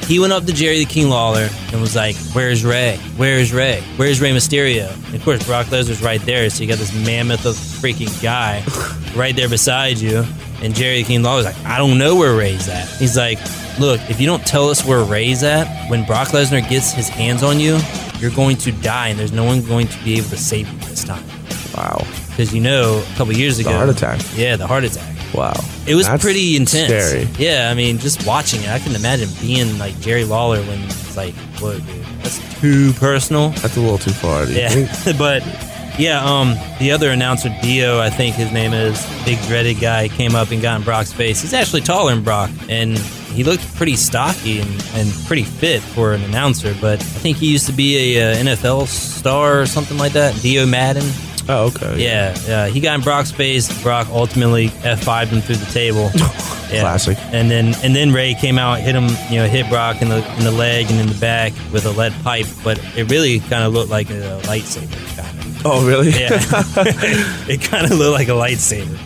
he went up to Jerry the King Lawler and was like, Where's Rey? Where's Rey? Where's Rey Mysterio? And of course, Brock Lesnar's right there, so you got this mammoth of freaking guy *laughs* right there beside you. And Jerry the King Lawler's like, I don't know where Rey's at. He's like, Look, if you don't tell us where Rey's at, when Brock Lesnar gets his hands on you, you're going to die, and there's no one going to be able to save you this time. wow. Because you know, a couple years ago, heart attack. Yeah, the heart attack. Wow. It was That's pretty intense. Scary. Yeah, I mean, just watching it, I can imagine being like Jerry Lawler when it's like, what, dude? That's too personal. That's a little too far. Do you Yeah, think? *laughs* but yeah, um, the other announcer, Dio, I think his name is, big dreaded guy, came up and got in Brock's face. He's actually taller than Brock, and he looked pretty stocky and, and pretty fit for an announcer. But I think he used to be a uh, NFL star or something like that. Dio Maddin. Oh, okay. Yeah, yeah. He got in Brock's face. Brock ultimately F5'd him through the table. *laughs* Yeah. Classic. And then and then Rey came out, hit him, you know, hit Brock in the in the leg and in the back with a lead pipe, but it really kind of looked like a lightsaber kind of. Oh, really? Yeah. *laughs* it kind of looked like a lightsaber.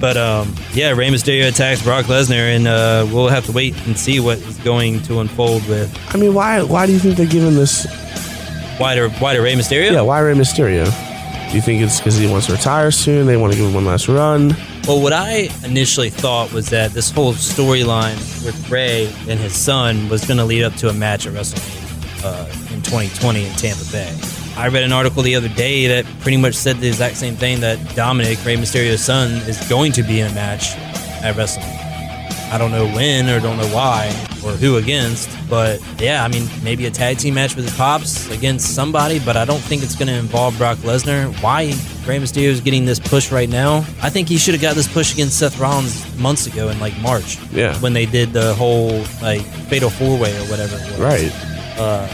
But um, yeah, Rey Mysterio attacks Brock Lesnar, and uh, we'll have to wait and see what is going to unfold with I mean, why? Why do you think they're giving this? wider wider Rey Mysterio. Yeah, why Rey Mysterio? Do you think it's because he wants to retire soon? They want to give him one last run. Well, what I initially thought was that this whole storyline with Rey and his son was going to lead up to a match at WrestleMania uh, in 2020 in Tampa Bay. I read an article the other day that pretty much said the exact same thing that Dominic, Rey Mysterio's son, is going to be in a match at WrestleMania. I don't know when or don't know why or who against, but yeah, I mean, maybe a tag team match with his pops against somebody, but I don't think it's going to involve Brock Lesnar. Why Rey Mysterio is getting this push right now? I think he should have got this push against Seth Rollins months ago in like March. Yeah. When they did the whole like fatal four way or whatever it was. Right. Uh,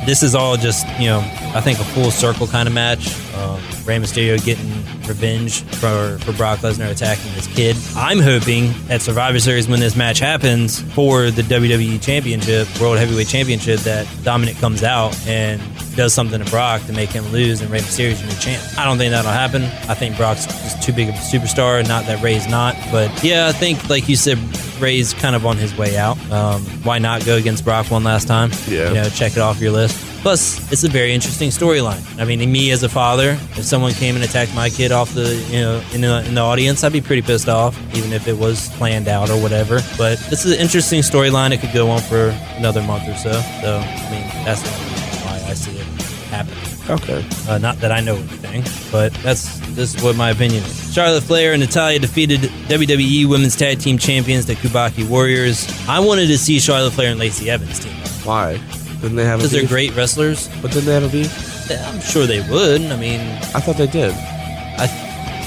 *laughs* this is all just, you know, I think a full circle kind of match. Um, Rey Mysterio getting revenge for, for Brock Lesnar attacking this kid. I'm hoping at Survivor Series when this match happens for the WWE Championship, World Heavyweight Championship, that Dominic comes out and does something to Brock to make him lose and Rey Mysterio's new champ. I don't think that'll happen. I think Brock's just too big of a superstar. Not that Rey's not, but yeah, I think like you said, Rey's kind of on his way out. Um, why not go against Brock one last time? Yeah. You know, check it off your list. Plus, it's a very interesting storyline. I mean, me as a father, if someone came and attacked my kid off the, you know, in the, in the audience, I'd be pretty pissed off, even if it was planned out or whatever. But this is an interesting storyline. It could go on for another month or so. So, I mean, that's the only reason why I see it happening. Okay. Uh, not that I know anything, but that's this is what my opinion is. Charlotte Flair and Natalya defeated WWE Women's Tag Team Champions, the Kabuki Warriors. I wanted to see Charlotte Flair and Lacey Evans team up Why? Didn't they have because they're great wrestlers. But didn't they have a beef? I'm sure they would. I mean, I thought they did. I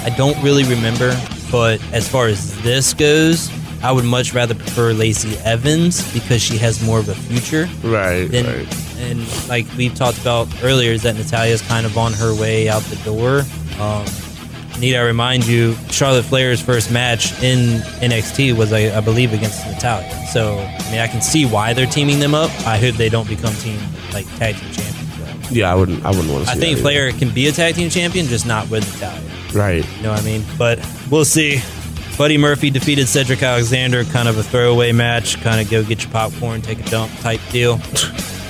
I don't really remember, but as far as this goes, I would much rather prefer Lacey Evans because she has more of a future. Right. Then, right. and like we talked about earlier, is that Natalya's kind of on her way out the door. Um, need I remind you, Charlotte Flair's first match in NXT was, I, I believe, against Natalya. So, I mean, I can see why they're teaming them up. I hope they don't become team like tag team champions. Though. Yeah, I wouldn't. I wouldn't want to. I think Flair can be a tag team champion, just not with Natalya. either. Right. You know what I mean? But we'll see. Buddy Murphy defeated Cedric Alexander, kind of a throwaway match, kind of go get your popcorn, take a dump type deal. *laughs*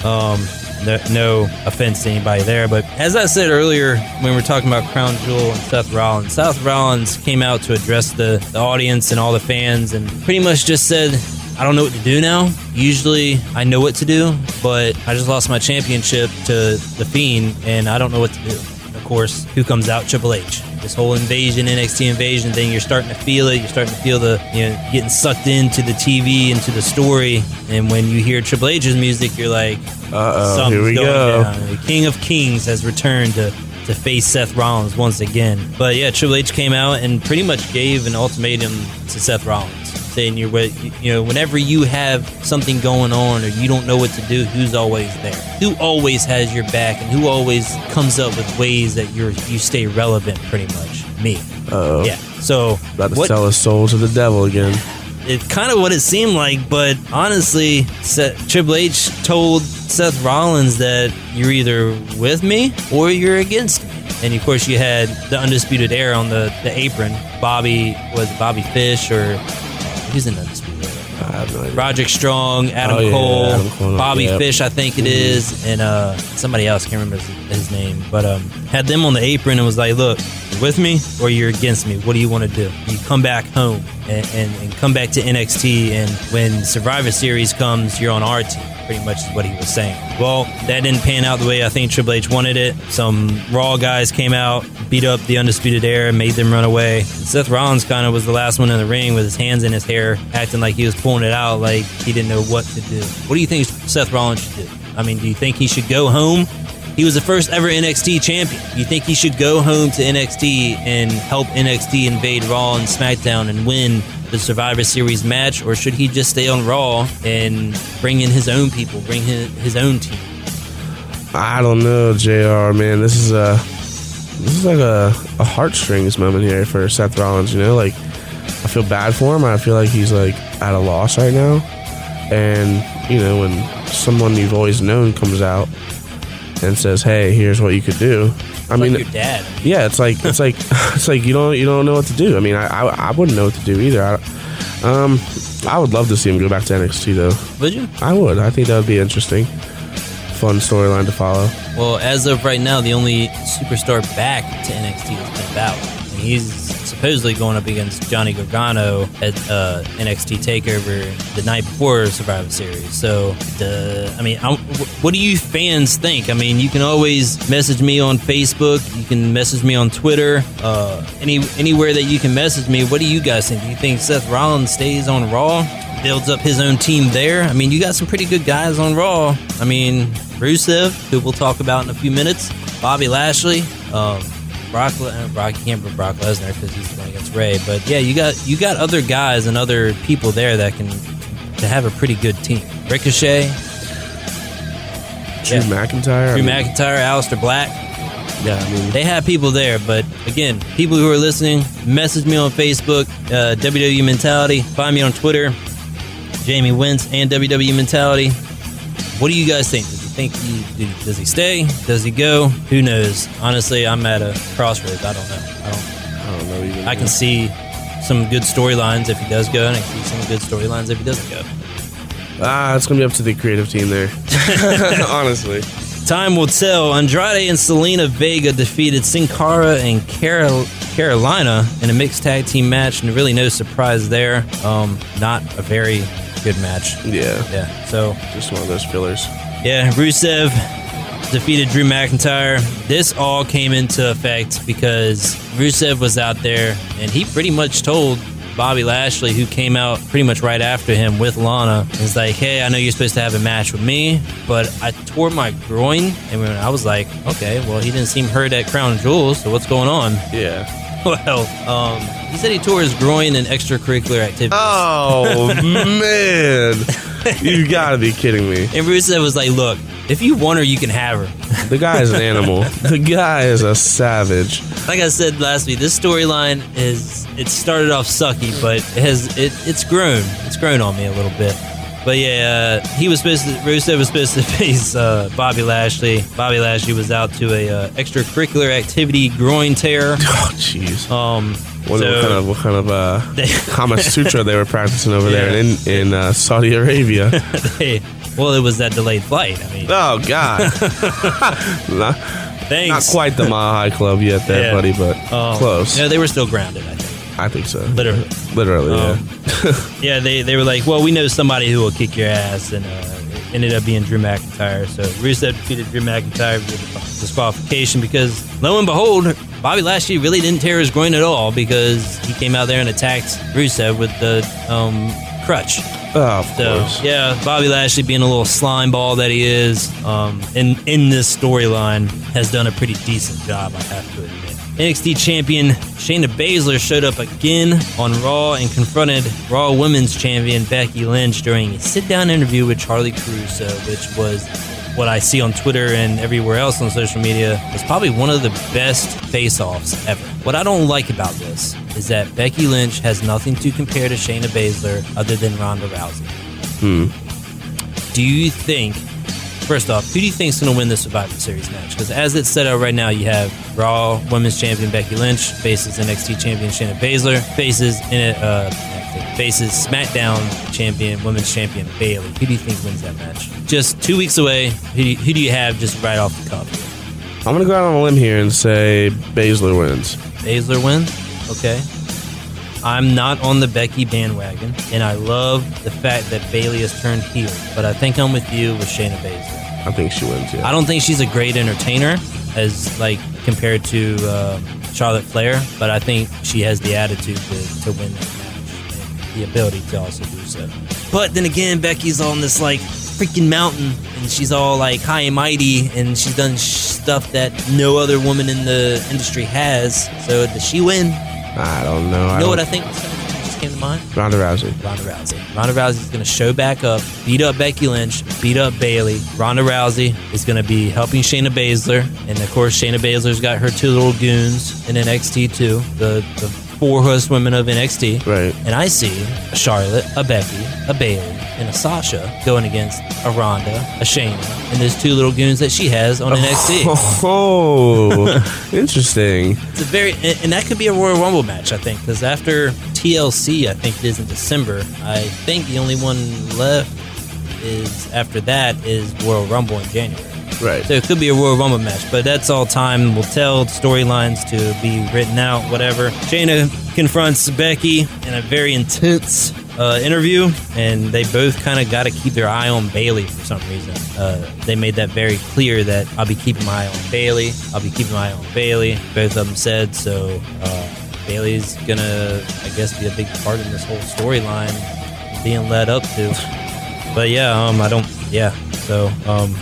Um, no, no offense to anybody there, but as I said earlier when we were talking about Crown Jewel and Seth Rollins, Seth Rollins came out to address the, the audience and all the fans and pretty much just said, I don't know what to do now. Usually I know what to do, but I just lost my championship to The Fiend and I don't know what to do. Of course, who comes out? Triple H. This whole invasion, NXT invasion thing, you're starting to feel it. You're starting to feel the, you know, getting sucked into the TV, into the story. And when you hear Triple H's music, you're like, Uh-oh, something's here we going go. down. The King of Kings has returned to, to face Seth Rollins once again. But yeah, Triple H came out and pretty much gave an ultimatum to Seth Rollins, saying you're with- you know whenever you have something going on or you don't know what to do, who's always there? Who always has your back and who always comes up with ways that you're you stay relevant? Pretty much me. Uh-oh. Yeah. So About to what- sell his soul to the devil again. it's kind of what it seemed like, but honestly, Seth, Triple H told Seth Rollins that you're either with me or you're against me. And of course, you had the undisputed era on the, the apron. Bobby was Bobby Fish or who's in undisputed era? I have no. Roderick Strong, Adam Oh, yeah, Cole, Adam Cole, Bobby. Fish, I think it is, and uh, somebody else can't remember his, his name, but um, had them on the apron and was like, "Look, you're with me or you're against me. What do you want to do? You come back home and, and, and come back to NXT, and when Survivor Series comes, you're on our team." Pretty much is what he was saying. Well, that didn't pan out the way I think Triple H wanted it. Some Raw guys came out, beat up the Undisputed Era, made them run away. Seth Rollins kind of was the last one in the ring with his hands in his hair, acting like he was pulling it out, like he didn't know what to do. What do you think Seth Rollins should do? I mean, do you think he should go home? He was the first ever NXT champion. You think he should go home to NXT and help NXT invade Raw and SmackDown and win the Survivor Series match, or should he just stay on Raw and bring in his own people, bring his, his own team? I don't know, Jr. Man, this is a this is like a, a heartstrings moment here for Seth Rollins. You know, like I feel bad for him. I feel like he's like at a loss right now. And you know, when someone you've always known comes out and says, "Hey, here's what you could do," I like mean, your dad. yeah, it's like it's like *laughs* it's like you don't you don't know what to do. I mean, I I, I wouldn't know what to do either. I, um, I would love to see him go back to NXT though. Would you? I would. I think that would be interesting, fun storyline to follow. Well, as of right now, the only superstar back to NXT is Finn Balor. He's supposedly going up against Johnny Gargano at uh, NXT Takeover the night before Survivor Series. So, the, I mean, I, what do you fans think? I mean, you can always message me on Facebook. You can message me on Twitter. Uh, any anywhere that you can message me. What do you guys think? Do you think Seth Rollins stays on Raw? builds up his own team there. I mean, you got some pretty good guys on Raw. I mean, Rusev, who we'll talk about in a few minutes, Bobby Lashley, um, Brock, uh, Brock, you can't put Brock Lesnar because he's going against Rey. But yeah, you got you got other guys and other people there that can to have a pretty good team. Ricochet, Drew Yeah. McIntyre. I Drew mean, McIntyre, Aleister Black. Yeah, I mean, They have people there, but again, people who are listening, message me on Facebook, uh, WWE Mentality. Find me on Twitter, Jamie Wentz and WWE Mentality. What do you guys think? Think he does he stay? Does he go? Who knows? Honestly, I'm at a crossroads. I don't know. I don't. I don't know even. I can see some good storylines if he does go, and I can see some good storylines if he doesn't go. Ah, it's gonna be up to the creative team there. *laughs* *laughs* Honestly, Time will tell. Andrade and Zelina Vega defeated Sin Cara and Carol- Carolina in a mixed tag team match, and really no surprise there. Um, not a very good match. yeah, Yeah. So just one of those fillers. Yeah, Rusev defeated Drew McIntyre. This all came into effect because Rusev was out there, and he pretty much told. Bobby Lashley, who came out pretty much right after him with Lana, is like, "Hey, I know you're supposed to have a match with me, but I tore my groin." And I was like, "Okay, well, he didn't seem hurt at Crown Jewels, so what's going on?" Yeah. *laughs* Well, um, he said he tore his groin in extracurricular activities. Oh *laughs* man, *laughs* you gotta be kidding me. And Rusev was like, "Look, if you want her, you can have her." *laughs* The guy is an animal. *laughs* The guy is a savage. like I said last week, this storyline is it started off sucky, but it has it it's grown. It's grown on me a little bit. But yeah, uh, he was supposed to. Rusev was supposed to face uh, Bobby Lashley. Bobby Lashley was out to a uh, extracurricular activity groin tear. Oh, jeez. Um, What, so what kind of what kind of uh, *laughs* they, Kama Sutra they were practicing over there in in uh, Saudi Arabia? *laughs* they- well, it was that delayed flight. I mean, oh God, *laughs* not, thanks. not quite the Mile High Club yet, there, Yeah. buddy, but Um, close. Yeah, they were still grounded. I think. I think so. Literally. literally. Um, yeah, they, they were like, well, we know somebody who will kick your ass, and uh, it ended up being Drew McIntyre. So Rusev defeated Drew McIntyre with disqualification because, lo and behold, Bobby Lashley really didn't tear his groin at all because he came out there and attacked Rusev with the um, crutch. Oh, of So course. yeah, Bobby Lashley being a little slime ball that he is, um, in in this storyline has done a pretty decent job, I have to admit. NXT champion Shayna Baszler showed up again on Raw and confronted Raw Women's champion Becky Lynch during a sit-down interview with Charly Caruso, which was what I see on Twitter and everywhere else on social media was probably one of the best face-offs ever. What I don't like about this is that Becky Lynch has nothing to compare to Shayna Baszler other than Ronda Rousey. Hmm. Do you think, first off, who do you think is going to win the Survivor Series match? Because as it's set up right now, you have Raw Women's Champion Becky Lynch faces NXT Champion Shayna Baszler faces in it, uh, faces SmackDown Champion Women's Champion Bayley. Who do you think wins that match? Just two weeks away. Who do you, who do you have just right off the cuff? I'm gonna go out on a limb here and say Baszler wins. Baszler wins. Okay. I'm not on the Becky bandwagon, and I love the fact that Bayley has turned heel. But I think I'm with you with Shayna Baszler. I think she wins. Yeah. I don't think she's a great entertainer as like compared to uh, Charlotte Flair, but I think she has the attitude to, to win that the ability to also do so. But then again, Becky's on this like freaking mountain and she's all like high and mighty and she's done sh- stuff that no other woman in the industry has. So does she win? I don't know. You know what I think just came to mind? Ronda Rousey. Ronda Rousey. Ronda Rousey's going to show back up, beat up Becky Lynch, beat up Bayley. Ronda Rousey is going to be helping Shayna Baszler, and of course Shayna Baszler's got her two little goons in NXT too, the the four horsewomen of NXT. Right. And I see a Charlotte, a Becky, a Bayley, and a Sasha going against a Ronda, a Shayna, and those two little goons that she has on NXT. *laughs* Oh, interesting. It's a very, and and that could be a Royal Rumble match, I think, because after TLC, I think it is in December. I think the only one left is after that is Royal Rumble in January. Right. So it could be a Royal Rumble match, but that's all time will tell. Storylines to be written out, whatever. Shayna confronts Becky in a very intense uh, interview, and they both kind of got to keep their eye on Bayley for some reason. Uh, they made that very clear that I'll be keeping my eye on Bayley. I'll be keeping my eye on Bayley. Both of them said so. Uh, Bayley's gonna, I guess, be a big part in this whole storyline being led up to. But yeah, um, I don't. Yeah, so um,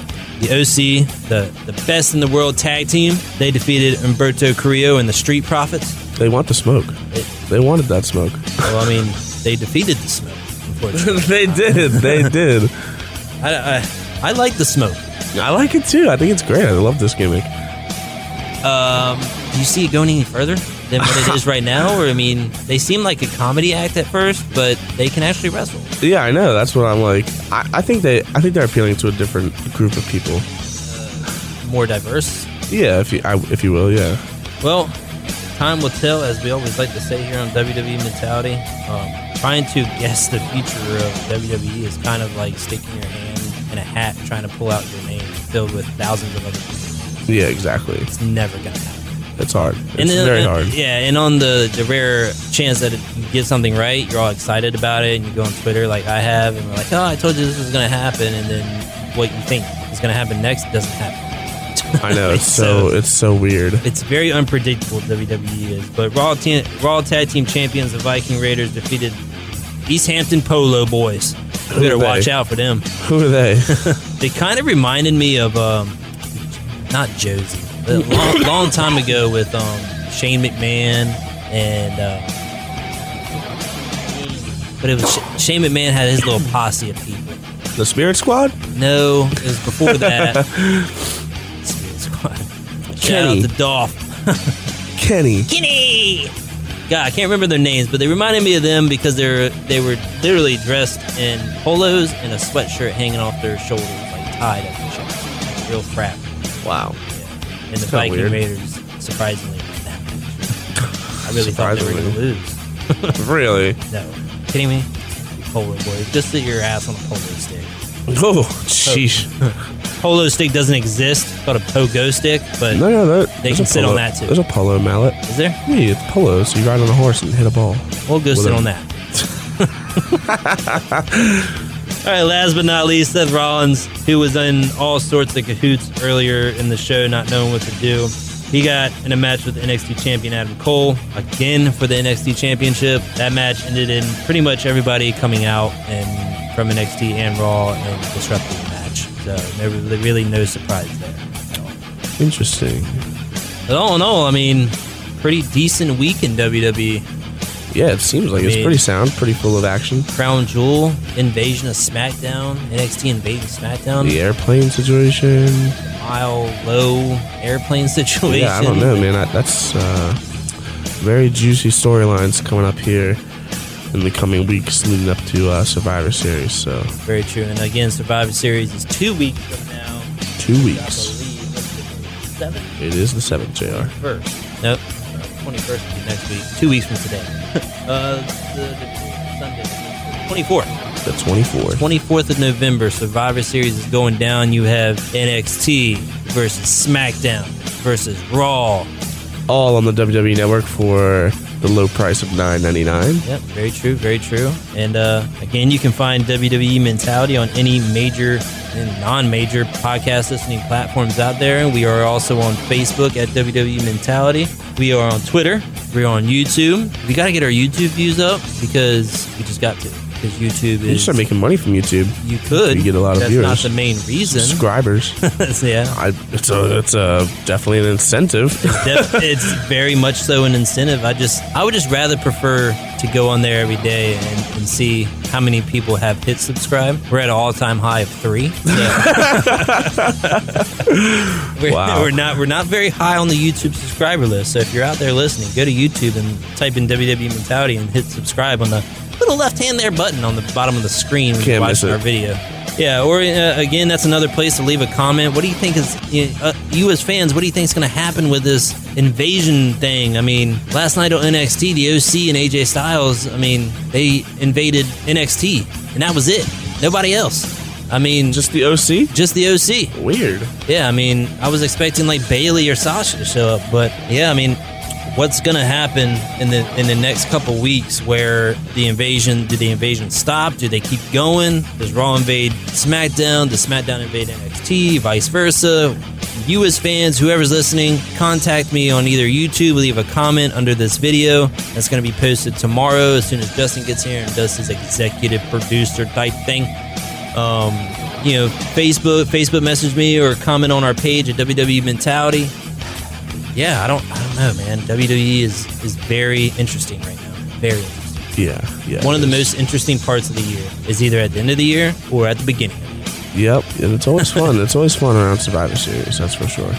the OC, the the best in the world tag team, they defeated Humberto Carrillo and the Street Profits. They want the smoke. It, They wanted that smoke. well, I mean, they defeated the Smoke. *laughs* They did. They *laughs* did. I, I I like the Smoke. I like it too. I think it's great. I love this gimmick. Um, do you see it going any further than what it is right now? Or I mean, they seem like a comedy act at first, but they can actually wrestle. Yeah, I know. That's what I'm like. I, I think they. I think they're appealing to a different group of people. More diverse. Yeah, if you, I, if you will. Yeah. Well, time will tell, as we always like to say here on WWE Mentality. Um, trying to guess the future of WWE is kind of like sticking your hand in a hat trying to pull out your name filled with thousands of other people. Yeah, exactly. It's never to happen. It's hard. It's And then- very and- hard. Yeah, and on the, the rare chance that you get something right, you're all excited about it, and you go on Twitter like I have, and we're like, oh, I told you this was going to happen, and then what you think is going to happen next doesn't happen. I know. *laughs* It's so. It's so weird. It's very unpredictable. WWE is, but Raw te- Raw Tag Team Champions, the Viking Raiders, defeated East Hampton Polo Boys. You better watch out for them. Who are they? *laughs* They kind of reminded me of um, not Josie, a long, long time ago with um, Shane McMahon and. Uh, but it was Sh- Shane McMahon had his little posse of people. the Spirit Squad. No, it was before that. *laughs* Spirit Squad. Shout Kenny. out to Dolph. *laughs* Kenny. Kenny. God, I can't remember their names, but they reminded me of them because they're they were literally dressed in polos and a sweatshirt hanging off their shoulders, like tied at the chest. Real crap. Wow. And the Viking weird. Raiders, surprisingly, won that match. I really thought they were going to lose. *laughs* Really? No, kidding me? Polo boy, just sit your ass on a polo stick. Oh, *laughs* sheesh. Polo stick doesn't exist. It's called a pogo stick, but No, no, that, They can sit polo- on that, too. There's a polo mallet. is there? Yeah, it's polo, so you ride on a horse and hit a ball. We'll go sit on that. *laughs* all right, last but not least, Seth Rollins, who was in all sorts of cahoots earlier in the show, not knowing what to do. He got in a match with NXT champion Adam Cole again for the NXT championship. That match ended in pretty much everybody coming out and from NXT and Raw and disrupting the match. So there was really no surprise there. Interesting. But all in all, I mean, pretty decent week in WWE. Yeah, it seems like I it's mean- pretty sound, pretty full of action. Crown Jewel, Invasion of SmackDown, NXT Invasion of SmackDown, The airplane situation. mile low airplane *laughs* situation. Yeah, I don't know, man. I, that's uh, very juicy storylines coming up here in the coming weeks leading up to uh, Survivor Series. So Very true. And again, Survivor Series is two weeks from now. two I weeks. believe. What's the date? Seventh? It is the seventh, Jr. First. Nope. Twenty first will be next week. Two weeks from today. *laughs* uh, the, the, Sunday. Twenty fourth. The twenty fourth. 24th of November, Survivor Series is going down. You have NXT versus SmackDown versus Raw. All on the WWE Network for the low price of nine ninety nine. Yep, very true, very true. And uh, again, you can find WWE Mentality on any major and non-major podcast listening platforms out there. We are also on Facebook at WWE Mentality. We are on Twitter. We are on YouTube. We got to get our YouTube views up because we just got to. Because YouTube You start making money from YouTube. you could you get a lot of That's viewers. not the main reason. Subscribers. *laughs* yeah. I, it's a it's a definitely an incentive. Def- *laughs* it's very much so an incentive. I just, I would just rather prefer to go on there every day and, and see how many people have hit subscribe. We're at an all time high of three. So. *laughs* we're, Wow. we're not, we're not very high on the YouTube subscriber list. So if you're out there listening, go to YouTube and type in WWE Mentality and hit subscribe on the little left hand there button on the bottom of the screen when you're miss watching it. our video. Yeah, or uh, again, that's another place to leave a comment. What do you think is you, uh, you as fans? What do you think is going to happen with this invasion thing? I mean, last night on NXT, the OC and AJ Styles, I mean, they invaded NXT, and that was it. Nobody else. I mean, just Just the OC. just the OC. Weird. Yeah, I mean, I was expecting like Bayley or Sasha to show up, but yeah, I mean, what's gonna happen in the in the next couple weeks where the invasion? Do the invasion stop? Do they keep going? Does Raw invade SmackDown? Does SmackDown invade NXT? Vice versa? You as fans, whoever's listening, contact me on either YouTube, leave a comment under this video. That's going to be posted tomorrow as soon as Justin gets here and does his executive producer type thing um, you know, Facebook, Facebook message me or comment on our page at WWE Mentality. Yeah, I don't, I don't know, man. WWE is is very interesting right now. Very interesting. Yeah. Yeah. One of the most interesting parts of the year is either at the end of the year or at the beginning of the year. Yep. And it's always fun. it's always fun around Survivor Series. That's for sure.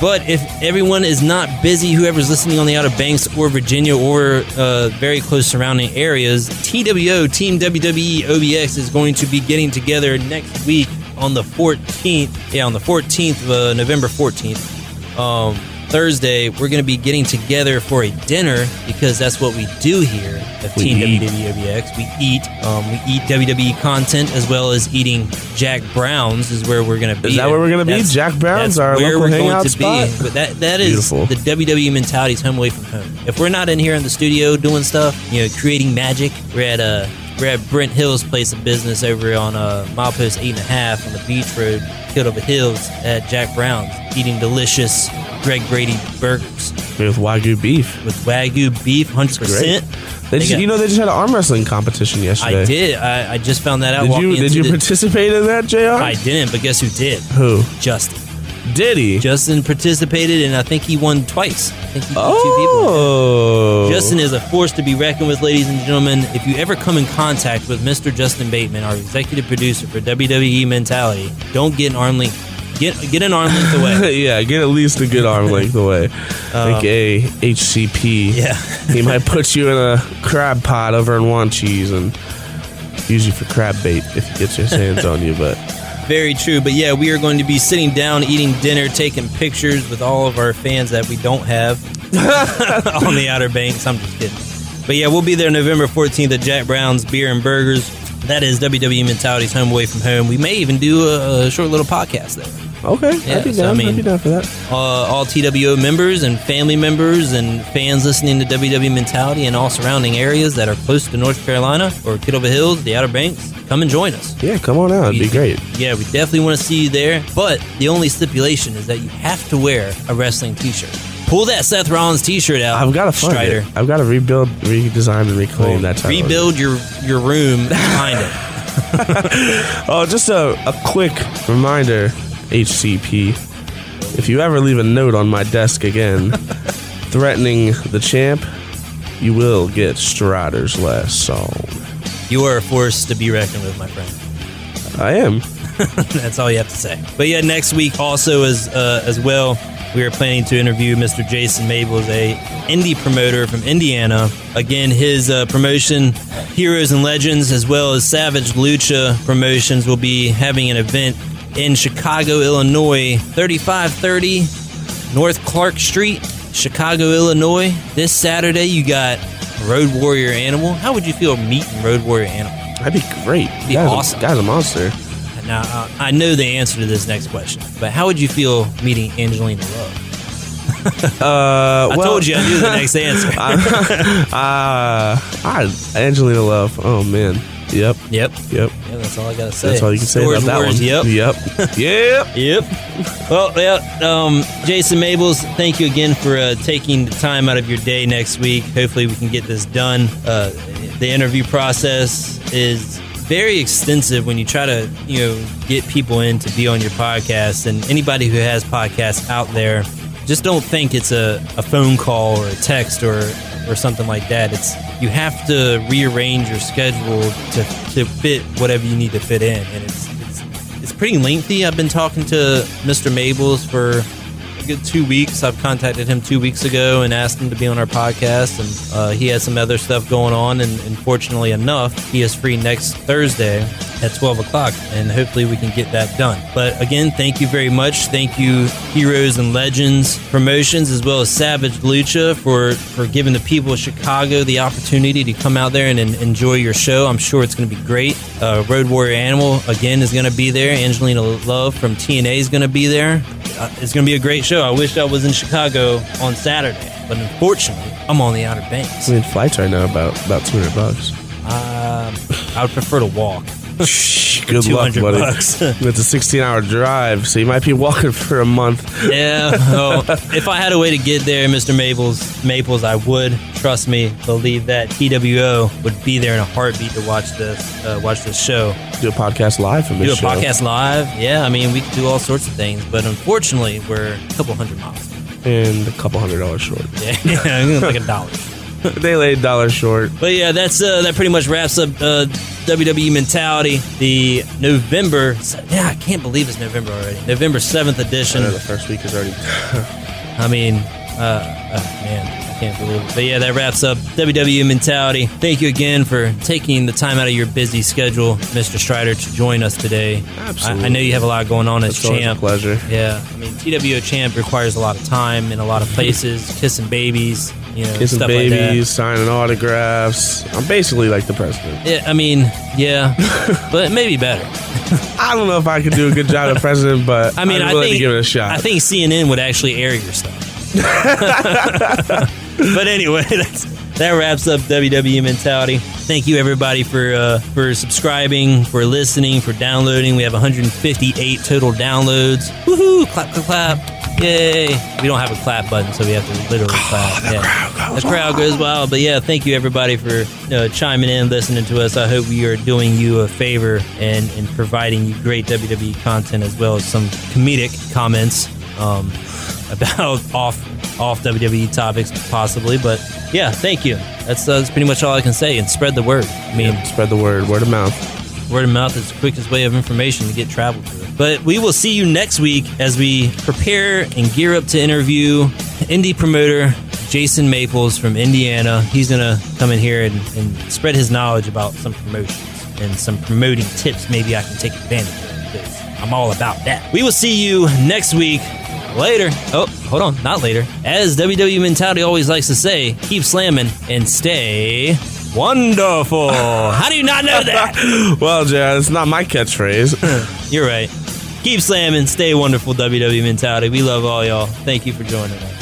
But if everyone is not busy, whoever's listening on the Outer Banks or Virginia or uh, very close surrounding areas, TWO, Team WWE OBX, is going to be getting together next week on the 14th. Yeah, on the 14th of uh, November 14th. Um, Thursday, we're going to be getting together for a dinner because that's what we do here at We Team eat. WWE OBX. We eat. Um, we eat WWE content as well as eating Jack Brown's is where we're going to be. Is that where we're gonna be? Jack Brown's, our where local we're going hangout to spot? be. But that that is Beautiful. the WWE mentality's home away from home. If we're not in here in the studio doing stuff, you know, creating magic, we're at uh we're at Brent Hill's place of business over on uh, milepost eight and a half on the beach road, Kill Devil Hills at Jack Brown's, eating delicious Greg Brady burgers With Wagyu beef. with Wagyu beef, hundred percent. They just, got- you know, they just had an arm wrestling competition yesterday. I did. I, I just found that out. Did you? Did you the- participate in that, Jr? I didn't, but guess who did? Who? Justin. Did he? Justin participated, and I think he won twice. I think he beat two people. Oh. Justin is a force to be reckoned with, ladies and gentlemen. If you ever come in contact with Mr. Justin Bateman, our executive producer for WWE Mentality, don't get an arm length Get get an arm length away. *laughs* yeah, get at least a good arm length away, Like a HCP. Um, Yeah. he might put you in a crab pot over in Wanchese and use you for crab bait if he gets his hands on you. But Very true. But yeah, we are going to be sitting down, eating dinner, taking pictures with all of our fans that we don't have *laughs* on the Outer Banks. I'm just kidding. But yeah, we'll be there November 14th at Jack Brown's Beer and Burgers. That is WWE Mentality's Home Away from Home. We may even do a, a short little podcast there. Okay, Yeah, I'd be so, down. I mean- I'd be down for that. Uh, all TWO members and family members and fans listening to WWE Mentality and all surrounding areas that are close to North Carolina or Kill Devil Hills, the Outer Banks, come and join us. Yeah, come on out. It'd be great. Yeah, we definitely want to see you there. But the only stipulation is that you have to wear a wrestling T-shirt. Pull that Seth Rollins T-shirt out. I've got to find Strider. it. I've got to rebuild, redesign, and reclaim that title. Rebuild your your room behind it. *laughs* Oh, just a, a quick reminder, HCP. If you ever leave a note on my desk again, *laughs* threatening the champ, you will get Strider's last song. You are a force to be reckoned with, my friend. I am. *laughs* That's all you have to say. But yeah, next week also as uh, as well, we are planning to interview Mr. Jason Mabels, a indie promoter from Indiana. Again, his uh, promotion, Heroes and Legends, as well as Savage Lucha Promotions, will be having an event in Chicago, Illinois, 3530 North Clark Street, Chicago, Illinois. This Saturday, you got Road Warrior Animal. How would you feel meeting Road Warrior Animal? That'd be great. Be guy's awesome. A, guy's a monster. Now, uh, I know the answer to this next question, but how would you feel meeting Angelina Love? *laughs* Uh, I well, told you I knew the next *laughs* answer. *laughs* uh, I, Angelina Love. Oh man. Yep. yep. Yep. Yeah, that's all I gotta say. That's all you can say about that one. Yep. Yep. *laughs* yep. Yep. Well, yeah. Um, Jason Mabels, thank you again for uh, taking the time out of your day next week. Hopefully, we can get this done. Uh, the interview process is very extensive when you try to, you know, get people in to be on your podcast. And anybody who has podcasts out there, just don't think it's a, a phone call or a text or or something like that. It's you have to rearrange your schedule to, to fit whatever you need to fit in, and it's it's it's pretty lengthy. I've been talking to Mr. Mabels for good two weeks. I've contacted him two weeks ago and asked him to be on our podcast, and uh, he has some other stuff going on. And, and fortunately enough, he is free next Thursday at 12 o'clock, and hopefully we can get that done. But again, thank you very much. Thank you, Heroes and Legends Promotions, as well as Savage Lucha, for, for giving the people of Chicago the opportunity to come out there and, en- enjoy your show. I'm sure it's going to be great. Uh, Road Warrior Animal, again, is going to be there. Angelina Love from TNA is going to be there. Uh, it's going to be a great show. I wish I was in Chicago on Saturday, but unfortunately, I'm on the Outer Banks. I mean, flights right now about about two hundred bucks. Um, I would prefer to walk. Good luck, 200 buddy. bucks. *laughs* it's a sixteen-hour drive, so you might be walking for a month. Yeah. well, if I had a way to get there, Mr. Maples, Maples, I would. Trust me, believe that TWO would be there in a heartbeat to watch this, uh, watch this show. Do a podcast live from Do a show. podcast live. Yeah, I mean, we could do all sorts of things, but unfortunately, we're a couple hundred miles. and a couple hundred dollars short. *laughs* Yeah, *laughs* like a dollar. *laughs* they laid dollars short. But yeah, that's uh, that pretty much wraps up uh, WWE mentality. The November, yeah, I can't believe it's November already. November seventh edition. I know the first week is already. *laughs* I mean, uh, uh, man, I can't believe it. But yeah, that wraps up WWE Mentality. Thank you again for taking the time out of your busy schedule, Mr. Strider, to join us today. Absolutely. I, I know you have a lot going on as It's a champ. pleasure. Yeah, I mean, TWO champ requires a lot of time in a lot of places, kissing babies, you know, Kissing stuff babies, like that. signing autographs. I'm basically like the president. Yeah, I mean, yeah, *laughs* but maybe better. I don't know if I could do a good job of president, but I mean, I'm I willing think to give it a shot. I think CNN would actually air your stuff. *laughs* but anyway, *laughs* that's, that wraps up WWE mentality. Thank you everybody for uh, for subscribing, for listening, for downloading. We have 158 total downloads. Woohoo! Clap, clap, clap! Yay! We don't have a clap button, so we have to literally clap. the yeah. crowd goes the crowd goes wild. But yeah, thank you everybody for uh, chiming in, listening to us. I hope we are doing you a favor and, and providing you great WWE content as well as some comedic comments um, *laughs* about off off WWE topics possibly. But yeah, thank you. That's, uh, that's pretty much all I can say. And spread the word. I mean, Spread the word, word of mouth. Word of mouth is the quickest way of information to get traveled to. But we will see you next week as we prepare and gear up to interview indie promoter Jason Maples from Indiana. He's going to come in here and, and spread his knowledge about some promotions and some promoting tips maybe I can take advantage of because I'm all about that. We will see you next week. Later. Oh, hold on, not later. As WWE Mentality always likes to say, keep slamming and stay wonderful. *laughs* How do you not know that? well, Jared, it's not my catchphrase. You're right. Keep slamming, stay wonderful, WWE Mentality. We love all y'all. Thank you for joining us.